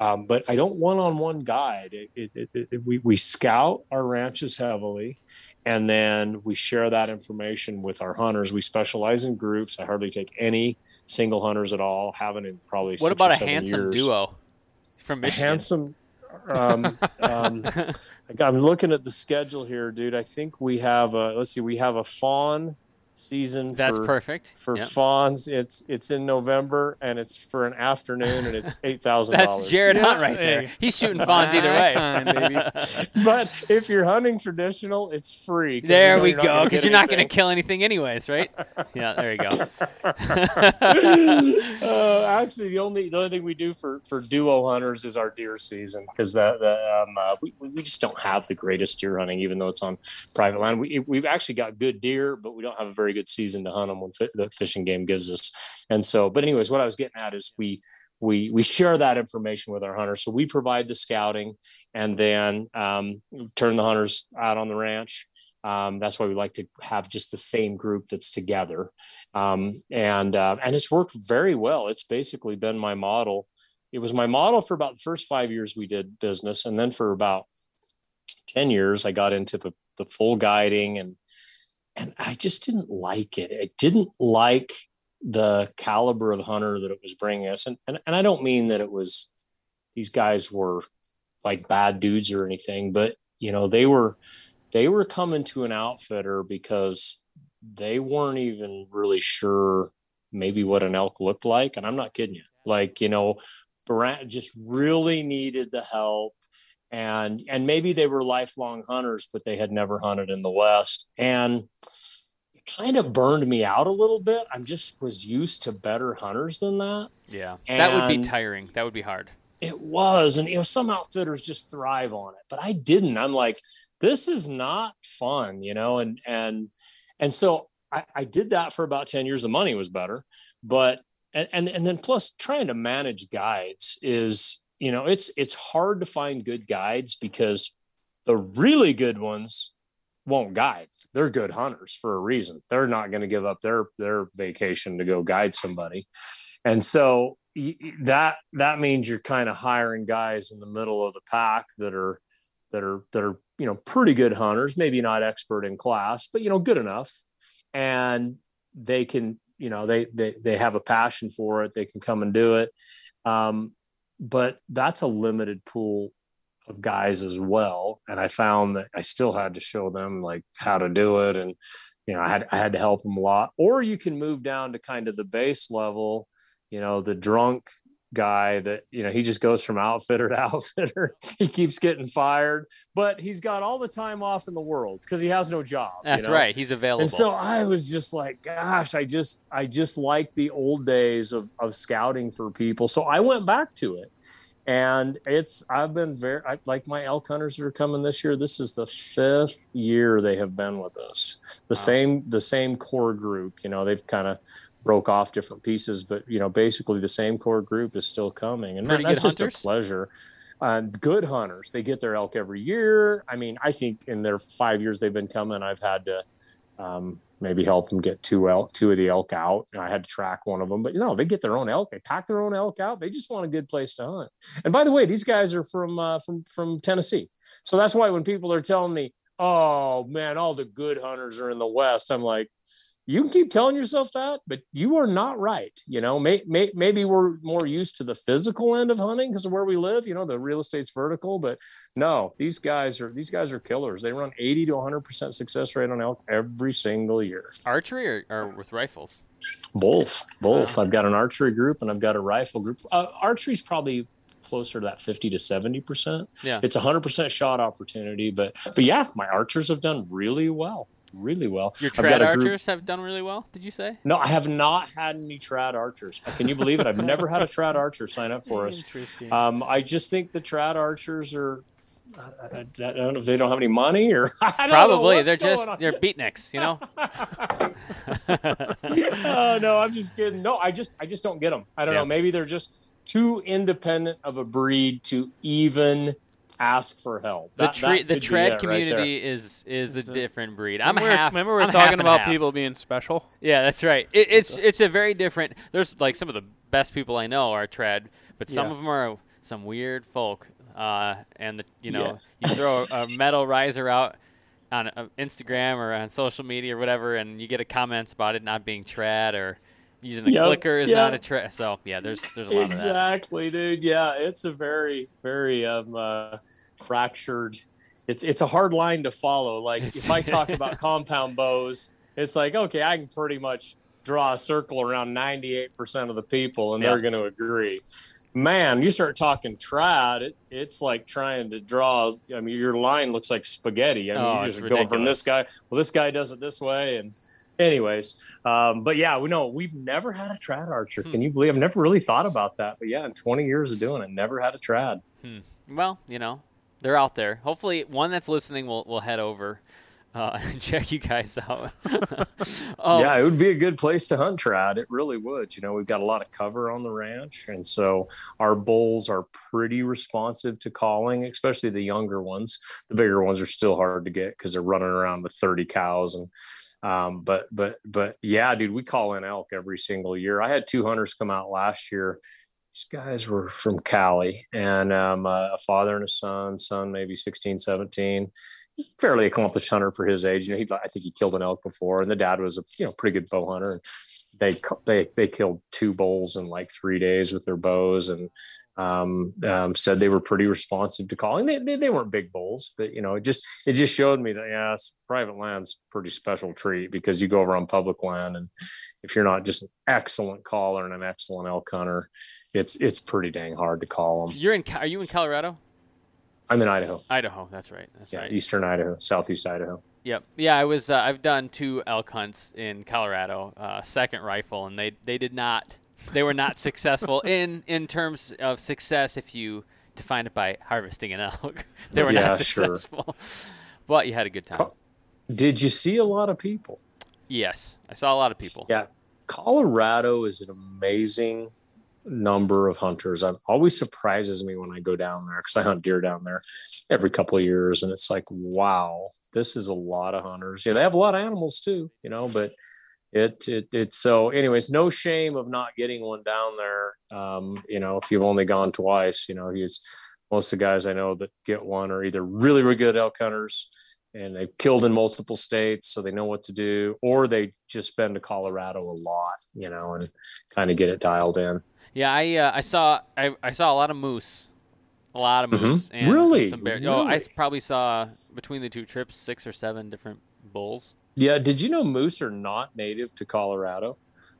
um, but I don't one-on-one guide. It, it, it, it, we we scout our ranches heavily, and then we share that information with our hunters. We specialize in groups. I hardly take any single hunters at all. Haven't in probably What six about or a seven handsome years. duo from A handsome. Um, um, I'm looking at the schedule here, dude. I think we have a. Let's see. We have a fawn season. That's for, perfect. For Yep. fawns, it's it's in November and it's for an afternoon and it's eight thousand That's dollars. Jared Hunt right there. He's shooting fawns either way. My kind, baby. But if you're hunting traditional, it's free. 'cause you There know we go. Because you're not going to kill anything anyways, right? Yeah, there you go. uh, actually, the only the only thing we do for for duo hunters is our deer season because that the, um, uh, we we just don't have the greatest deer hunting, even though it's on private land. We we've actually got good deer, but we don't have a very good season to hunt them when the Fish and Game gives us. And so, but anyways, what I was getting at is we we we share that information with our hunters. So we provide the scouting, and then um, turn the hunters out on the ranch. Um, that's why we like to have just the same group that's together, um, and uh, and it's worked very well. It's basically been my model. It was my model for about the first five years we did business, and then for about ten years I got into the the full guiding, and and I just didn't like it. I didn't like the caliber of hunter that it was bringing us, and and, and I don't mean that it was these guys were like bad dudes or anything, but you know they were they were coming to an outfitter because they weren't even really sure maybe what an elk looked like. And i'm not kidding you. Like you know Baran just really needed the help and and maybe they were lifelong hunters but they had never hunted in the west. And it kind of burned me out a little bit. I'm just was used to better hunters than that. Yeah, that would be tiring. That would be hard. it was and you know some outfitters just thrive on it but i didn't. I'm like this is not fun you know and and and so i, I did that for about 10 years. The money was better but and, and and then plus trying to manage guides is you know it's it's hard to find good guides because the really good ones won't guide. They're good hunters for a reason. They're not going to give up their their vacation to go guide somebody. And so that that means you're kind of hiring guys in the middle of the pack that are that are that are you know pretty good hunters maybe not expert in class but you know good enough. And they can you know they they, they have a passion for it. They can come and do it. Um, but that's a limited pool of guys as well. And i found that i still had to show them like how to do it. And you know i had i had to help them a lot. Or you can move down to kind of the base level you know the drunk guy that you know he just goes from outfitter to outfitter he keeps getting fired but he's got all the time off in the world because he has no job you That's know? right. He's available. and so i was just like gosh i just i just like the old days of of scouting for people so i went back to it and it's i've been very I, like my elk hunters that are coming this year this is the fifth year they have been with us the Wow. same the same core group you know they've kind of broke off different pieces but you know basically the same core group is still coming and that, that's just hunters? a pleasure uh, good hunters they get their elk every year i mean i think in their five years they've been coming i've had to um, maybe help them get two elk, two of the elk out. And I had to track one of them, but you know, they get their own elk. They pack their own elk out. They just want a good place to hunt. And by the way, these guys are from uh, from from Tennessee, so that's why when people are telling me, "Oh man, all the good hunters are in the West," I'm like. You can keep telling yourself that, but you are not right. You know, may, may, maybe we're more used to the physical end of hunting because of where we live. You know, the real estate's vertical, but no, these guys are these guys are killers. They run 80 to 100 percent success rate on elk every single year. Archery or, or with rifles? Both, both. Wow. I've got an archery group and I've got a rifle group. Uh, archery's probably closer to that 50 to 70 percent. Yeah. It's a 100 percent shot opportunity, but but yeah, my archers have done really well, really well. Your trad a group- archers have done really well. Did you say? No, I have not had any trad archers. Can you believe it? I've never had a trad archer sign up for us. Um, I just think the trad archers are. I, I, I don't know if they don't have any money or I don't know Probably. They're just on. they're beatniks, you know. oh no, I'm just kidding. No, I just I just don't get them. I don't Yeah. know. Maybe they're just too independent of a breed to even ask for help. The That- tre- the could be trad it right there. community is is a different breed. I'm remember, half. remember we are I'm talking about half. people being special. Yeah, that's right. It, it's it's a very different. There's like some of the best people I know are trad, but some Yeah. of them are some weird folk. Uh, and the, you know, you throw a, a metal riser out on uh, Instagram or on social media or whatever, and you get a comments about it not being trad or using the Yep, clicker is yeah. not a trad. So yeah, there's there's a lot of that. Exactly, dude. Yeah, it's a very, very um, uh, fractured. It's it's a hard line to follow. Like if I talk about compound bows, it's like okay, I can pretty much draw a circle around ninety eight percent of the people, and Yeah. they're going to agree. Man, you start talking trad, it, it's like trying to draw. I mean, your line looks like spaghetti. I mean, Oh, you're just going from this guy. Well, this guy does it this way, and anyways, um, but yeah, we know we've never had a trad archer. Hmm. Can you believe? I've never really thought about that, but yeah, in 20 years of doing it, never had a trad. Well, you know, they're out there. Hopefully, one that's listening will will head over uh, and check you guys out. um, yeah, it would be a good place to hunt trad. It really would. You know, we've got a lot of cover on the ranch, and so our bulls are pretty responsive to calling, especially the younger ones. The bigger ones are still hard to get because they're running around with 30 cows and. Um, but but but yeah, dude, we call in elk every single year. I had two hunters come out last year. These guys were from Cali and um, a father and a son, son maybe 16, 17 fairly accomplished hunter for his age. You know, he, I think he killed an elk before, and the dad was a you know pretty good bow hunter. They they they killed two bulls in like three days with their bows and um, um, said they were pretty responsive to calling. They, they they weren't big bulls, but you know it just it just showed me that yeah, private land's a pretty special treat because you go over on public land and if you're not just an excellent caller and an excellent elk hunter, it's it's pretty dang hard to call them. You're in. Are you in Colorado? I'm in Idaho, Idaho. That's right. That's yeah, right. eastern Idaho, southeast Idaho. Yep. Yeah, I was. Uh, I've done two elk hunts in Colorado, uh, second rifle, and they they did not. They were not successful in in terms of success if you define it by harvesting an elk. they were Yeah, not sure. successful, but you had a good time. Did you see a lot of people? yes, I saw a lot of people. Yeah, Colorado is an amazing number of hunters. It always surprises me when I go down there because I hunt deer down there every couple of years, and it's like, wow, this is a lot of hunters. Yeah, they have a lot of animals too, you know, but it it it's so. Anyways, no shame of not getting one down there. Um, you know, if you've only gone twice, you know, he's most of the guys I know that get one are either really really good elk hunters and they've killed in multiple states, so they know what to do, or they just been to Colorado a lot, you know, and kind of get it dialed in. Yeah, I uh, I saw I, I saw a lot of moose, a lot of moose. And Really? Some bear. Oh, I probably saw between the two trips six or seven different bulls. Yeah, did you know moose are not native to Colorado?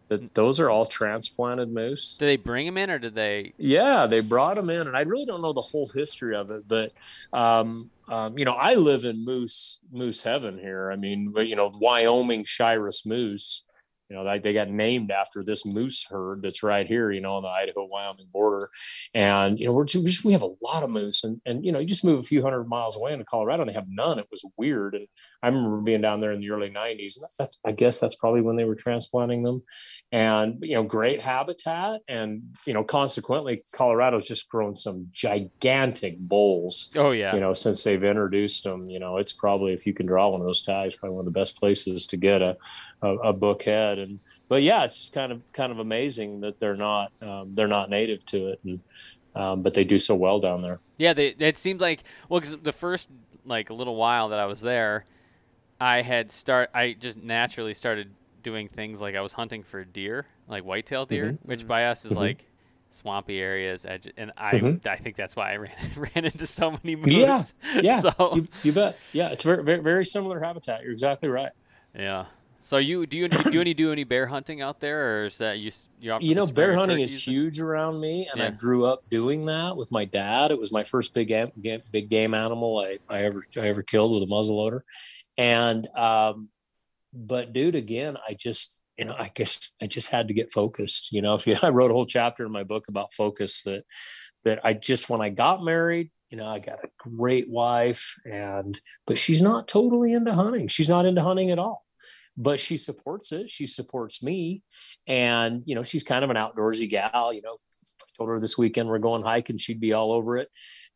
That those are all transplanted moose. Did they bring them in, or did they? Yeah, they brought them in, and I really don't know the whole history of it, but um, um, you know, I live in moose moose heaven here. I mean, but, you know, Wyoming Shiras moose. You know, they, they got named after this moose herd that's right here. You know, on the Idaho Wyoming border, and you know, we're we, just, we have a lot of moose, and and you know, you just move a few hundred miles away into Colorado, and they have none. It was weird, and I remember being down there in the early '90s. That's I guess that's probably when they were transplanting them, and you know, great habitat, and you know, consequently, Colorado's just grown some gigantic bulls. Oh yeah. You know, since they've introduced them, you know, it's probably if you can draw one of those tags, probably one of the best places to get a a, a book head. And but yeah, it's just kind of kind of amazing that they're not um, they're not native to it, and um, but they do so well down there. Yeah, they, it seemed like well, cause the first like a little while that I was there, I had start I just naturally started doing things like I was hunting for deer, like whitetail deer, Mm-hmm. which by us is Mhm. like swampy areas, edge, and I Mhm. I think that's why I ran ran into so many moose. Yeah, Yeah, so you, you bet. Yeah, it's very, very very similar habitat. You're exactly right. yeah. So you do you do any do any bear hunting out there, or is that you you? know, bear hunting is huge around me, and I grew up doing that with my dad. It was my first big big game animal I, I ever I ever killed with a muzzleloader, and um, but dude, again, I just you know I guess I just had to get focused. You know, if you I wrote a whole chapter in my book about focus that that I just when I got married. You know, I got a great wife, and but she's not totally into hunting. She's not into hunting at all, but she supports it. She supports me, and you know she's kind of an outdoorsy gal you know I told her this weekend we're going hiking she'd be all over it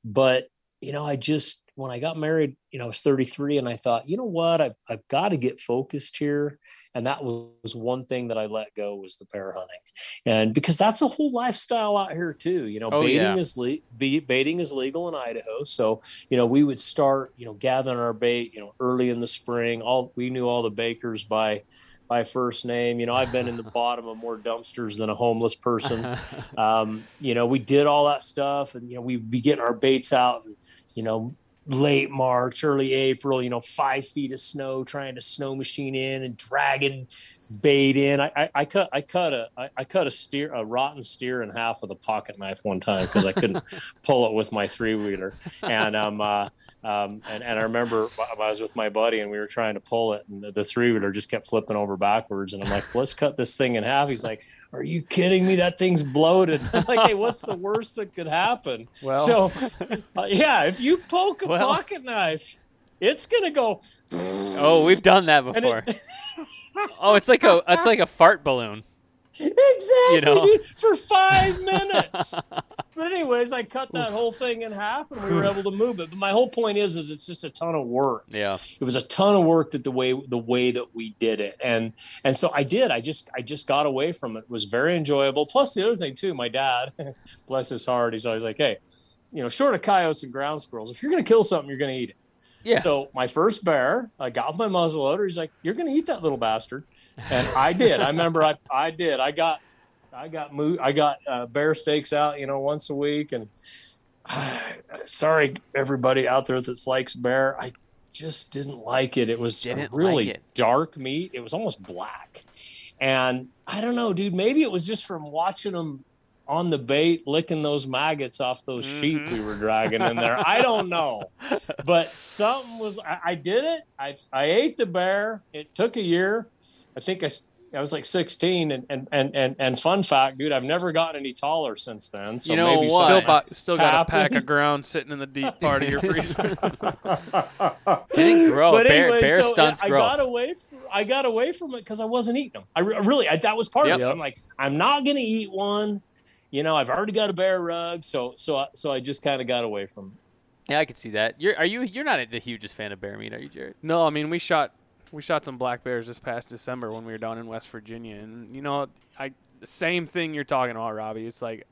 but you know i just when i got married you know i was 33 and i thought you know what i've, I've got to get focused here and that was one thing that i let go was the bear hunting and because that's a whole lifestyle out here too you know Oh, baiting yeah. is le- be- baiting is legal in idaho so you know we would start you know gathering our bait you know early in the spring all we knew all the bakers by by first name. You know, I've been in the bottom of more dumpsters than a homeless person. Um, you know, we did all that stuff, and you know, we'd be getting our baits out, and you know, late March, early April. You know, five feet of snow, trying to snow machine in and dragging bait in. I, I, I cut I cut a I, I cut a steer a rotten steer in half with a pocket knife one time because I couldn't pull it with my three wheeler. And um, uh, um, and, and I remember I was with my buddy and we were trying to pull it, and the, three wheeler just kept flipping over backwards. And I'm like, let's cut this thing in half. He's like, Are you kidding me? That thing's bloated. I'm like, hey, what's the worst that could happen? Well, so, uh, yeah, if you poke a Well- pocket knife, it's gonna go. oh, we've done that before. oh, it's like a it's like a fart balloon. Exactly, You know? dude, for five minutes. but anyways, I cut that whole thing in half, and we were able to move it. But my whole point is, is it's just a ton of work. Yeah. It was a ton of work that the way the way that we did it, and and so I did. I just I just got away from it. It was very enjoyable. Plus the other thing too, my dad, bless his heart, he's always like, hey, you know, short of coyotes and ground squirrels, if you're gonna kill something, you're gonna eat it. Yeah. So my first bear, I got my muzzle loader. He's like, "You're gonna eat that little bastard," and I did. I remember I I did. I got I got mo- I got uh, bear steaks out, you know, once a week. And sorry, everybody out there that likes bear, I just didn't like it. It was really like it. dark meat. It was almost black, and I don't know, dude. Maybe it was just from watching them on the bait, licking those maggots off those sheep mm-hmm. we were dragging in there. I don't know, but something was. I, I did it. I I ate the bear. It took a year. I think I. I was like 16, and and and and, and fun fact, dude, I've never gotten any taller since then. So You know maybe what? Still, something- still got a pack of ground sitting in the deep part of your freezer. Didn't grow. But bear anyway, bear so stunts I growth. got away. From, I got away from it because I wasn't eating them. I re- really, I, that was part of it. I'm like, I'm not gonna eat one. You know, I've already got a bear rug, so so I- so I just kind of got away from. it. yeah, I could see that. You're are you you're not the hugest fan of bear meat, are you, Jared? No, I mean we shot we shot some black bears this past December when we were down in West Virginia, and you know, I the same thing you're talking about, Robbie. It's like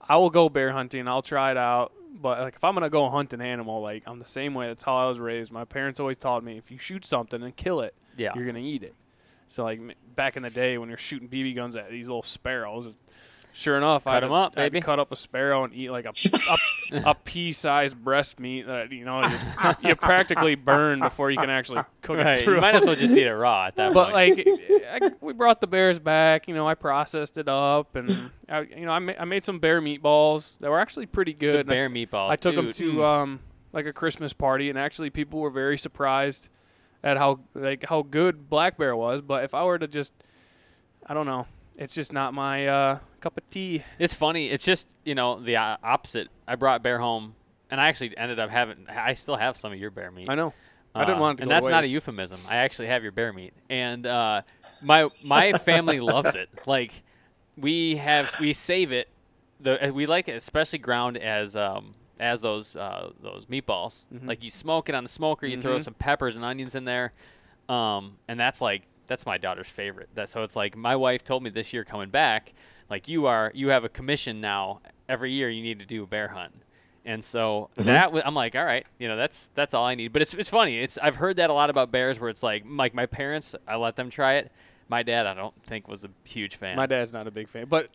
I will go bear hunting, I'll try it out, but like if I'm gonna go hunt an animal, like I'm the same way. That's how I was raised. My parents always taught me if you shoot something and kill it, Yeah. you're gonna eat it. So like back in the day when you're shooting BB guns at these little sparrows. Sure enough, Cut I'd, 'em up, I'd baby. cut up a sparrow and eat like a a, a pea-sized breast meat that you know you, you practically burn before you can actually cook it Right. through. You might as well just eat it raw at that point. but point. like I, we brought the bears back you know i processed it up and I, you know I, ma- I made some bear meatballs that were actually pretty good the and I- bear meatballs. i, took them to Mm. um like a christmas party and actually people were very surprised at how like how good black bear was but if i were to just i don't know it's just not my uh, cup of tea It's funny. It's just you know the uh, opposite. I brought bear home, and I actually ended up having. I still have some of your bear meat. i know i didn't Uh, want it to and that's to not a euphemism. I actually have your bear meat, and uh, my my family loves it. Like we have, we save it. The uh, we like it especially ground as um as those uh, those meatballs. Mm-hmm. Like you smoke it on the smoker, you throw some peppers and onions in there, um, and that's like that's my daughter's favorite. That so it's like my wife told me this year coming back, like you are you have a commission now. Every year you need to do a bear hunt. And so that wa- I'm like, all right, you know, that's that's all I need. But it's it's funny. It's I've heard that a lot about bears, where it's like, like my parents, I let them try it. My dad, I don't think was a huge fan. my dad's not a big fan but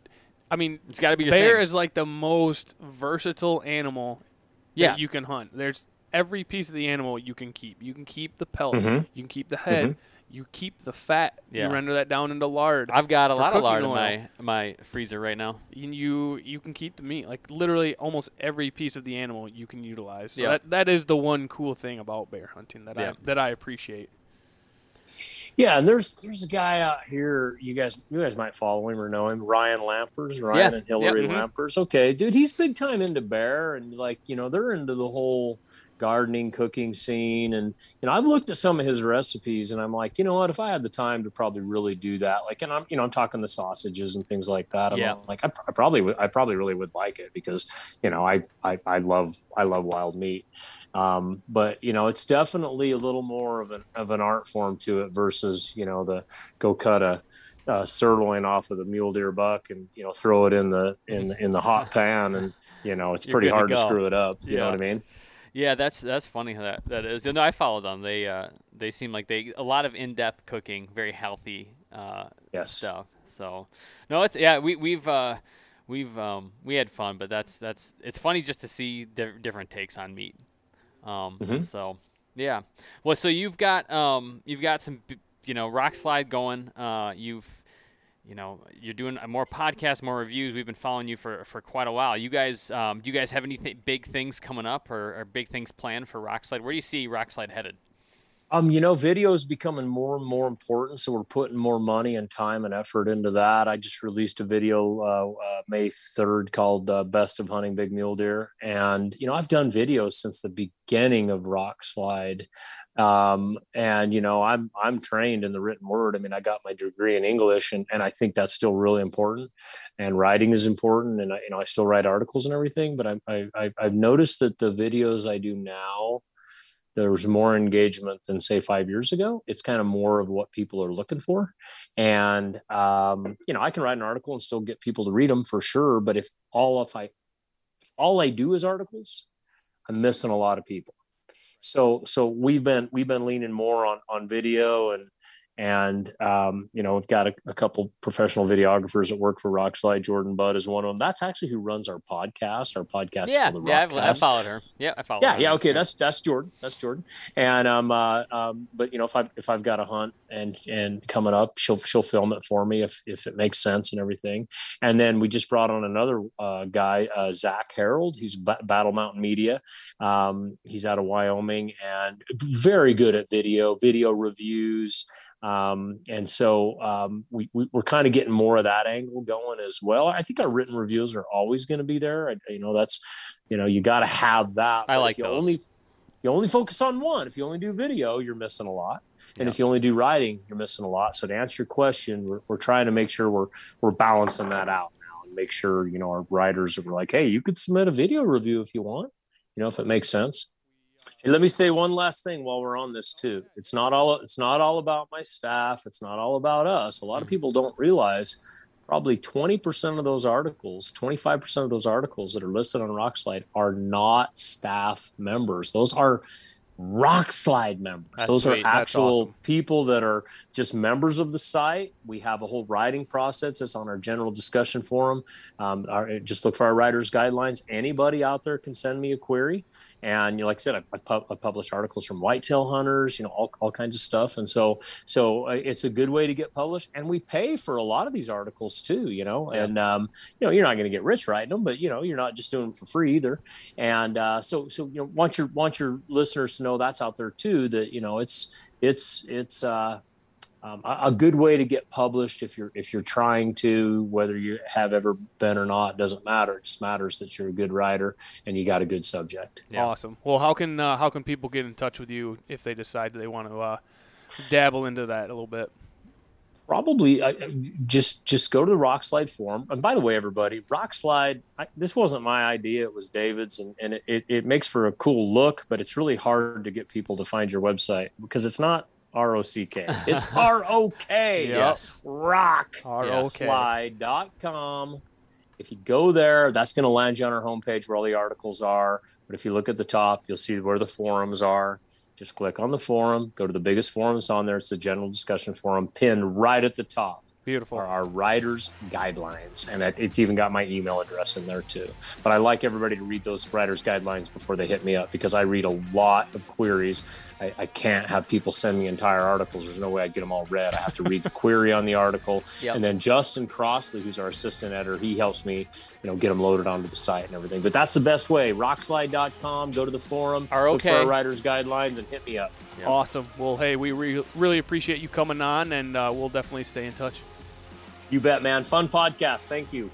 i mean it's got to be your bear thing. is like the most versatile animal yeah, that you can hunt. There's every piece of the animal you can keep. You can keep the pelt. Mhm. You can keep the head. You keep the fat. Yeah. You render that down into lard. I've got a lot of cooking lard in my my freezer right now. You, you you can keep the meat. Like literally, almost every piece of the animal you can utilize. So Yeah. that that is the one cool thing about bear hunting that Yeah. I that I appreciate. Yeah, and there's there's a guy out here. You guys you guys might follow him or know him. Ryan Lampers, Ryan Yeah. and Hillary Yep. Mhm. Lampers. Okay, dude, he's big time into bear and like you know they're into the whole gardening cooking scene and you know I've looked at some of his recipes and I'm like you know what? If I had the time to probably really do that like and I'm you know I'm talking the sausages and things like that I'm Yeah. like I, I probably would I probably really would like it because you know I I, I love I love wild meat. Um, but you know it's definitely a little more of an of an art form to it versus you know the go cut a, a sirloin off of the mule deer buck and you know throw it in the in in the hot pan and you know it's You're pretty good to hard to, screw it up you know what I mean Yeah, that's that's funny how that that is. No, I follow them. They uh they seem like they a lot of in depth cooking, very healthy uh yes stuff. So no, it's yeah we we've uh we've um we had fun, but that's that's it's funny just to see di- different takes on meat. Um, Mhm. so yeah, well, so you've got um you've got some you know Rokslide going. Uh, you've you know you're doing uh, more podcasts, more reviews. We've been following you for for quite a while. You guys, um, do you guys have any th- big things coming up or, or big things planned for Rokslide? Where do you see Rokslide headed? Um, you know, video is becoming more and more important, so we're putting more money and time and effort into that. I just released a video uh, uh, May third called uh, "Best of Hunting Big Mule Deer," and you know, I've done videos since the beginning of Rokslide, um, and you know, I'm I'm trained in the written word. I mean, I got my degree in English, and and I think that's still really important, and writing is important, and I, you know, I still write articles and everything, but I, I I've- I've noticed that the videos I do now there's more engagement than say five years ago. It's kind of more of what people are looking for. And um, you know i can write an article and still get people to read them for sure but if all if i if all i do is articles i'm missing a lot of people. So so we've been we've been leaning more on on video and and um, you know we've got a, a, couple professional videographers that work for Rokslide. Jordan Budd is one of them. That's actually who runs our podcast. Our podcast, yeah, yeah, I've, I've, followed her. Yeah, I followed. Yeah, yeah, okay, that's that's Jordan. That's Jordan. And um, uh, um, but you know, if I if I've got a hunt and and coming up, she'll she'll film it for me if if it makes sense and everything. And then we just brought on another uh, guy, uh, Zach Harold. He's B- Battle Mountain Media. Um, he's out of Wyoming and very good at video, video reviews. Um, and so um, we, we, are kind of getting more of that angle going as well. I think our written reviews are always going to be there. I, you know, that's, you know, you got to have that. I like you those. Only, you only focus on one. If you only do video, you're missing a lot. And if you only do writing, you're missing a lot. So to answer your question, we're, we're trying to make sure we're, we're balancing that out now and make sure, you know, our writers are like, Hey, you could submit a video review if you want, you know, if it makes sense. And let me say one last thing while we're on this too. It's not all it's not all about my staff. It's not all about us. A lot of mm-hmm. people don't realize probably 20% of those articles, 25% of those articles that are listed on Rokslide are not staff members. Those are Rokslide members. That's Those sweet. are actual awesome. people that are just members of the site. We have a whole writing process that's on our general discussion forum. Um, our, just look for our writers guidelines. Anybody out there can send me a query. And you know, like I said, I've, I've, pub- I've, published articles from whitetail hunters, you know, all, all kinds of stuff. And so, so uh, it's a good way to get published. And we pay for a lot of these articles too, you know, yeah. and, um, you know, you're not going to get rich writing them, but you know, you're not just doing them for free either. And uh, so, so, you know, want your, want your listeners to know that's out there too, that, you know, it's, it's, it's, uh, um, a, good way to get published if you're if you're trying to whether you have ever been or not doesn't matter. It just matters that you're a good writer and you got a good subject. Yeah. awesome. Well how can uh, how can people get in touch with you if they decide they want to uh, dabble into that a little bit probably uh, just just go to the Rokslide forum and by the way everybody Rokslide I, this wasn't my idea it was david's and, and it, it, it makes for a cool look but it's really hard to get people to find your website because it's not R O C K. It's R O K. Yes. Rock. R O K. Slide.com. If you go there, that's going to land you on our homepage where all the articles are. But if you look at the top, you'll see where the forums are. Just click on the forum, go to the biggest forum forums on there. It's the general discussion forum pinned right at the top. Beautiful. Are our writers' guidelines, and it's even got my email address in there too. But I like everybody to read those writers' guidelines before they hit me up because I read a lot of queries. I, I can't have people send me entire articles. There's no way I'd get them all read. I have to read the query on the article, Yep. and then Justin Crossley, who's our assistant editor, he helps me, you know, get them loaded onto the site and everything. But that's the best way. Rokslide.com. Go to the forum, Are look for our writers' guidelines, and hit me up. Yep. Awesome. Well, hey, we re- really appreciate you coming on, and uh, we'll definitely stay in touch. You bet, man. Fun podcast. Thank you.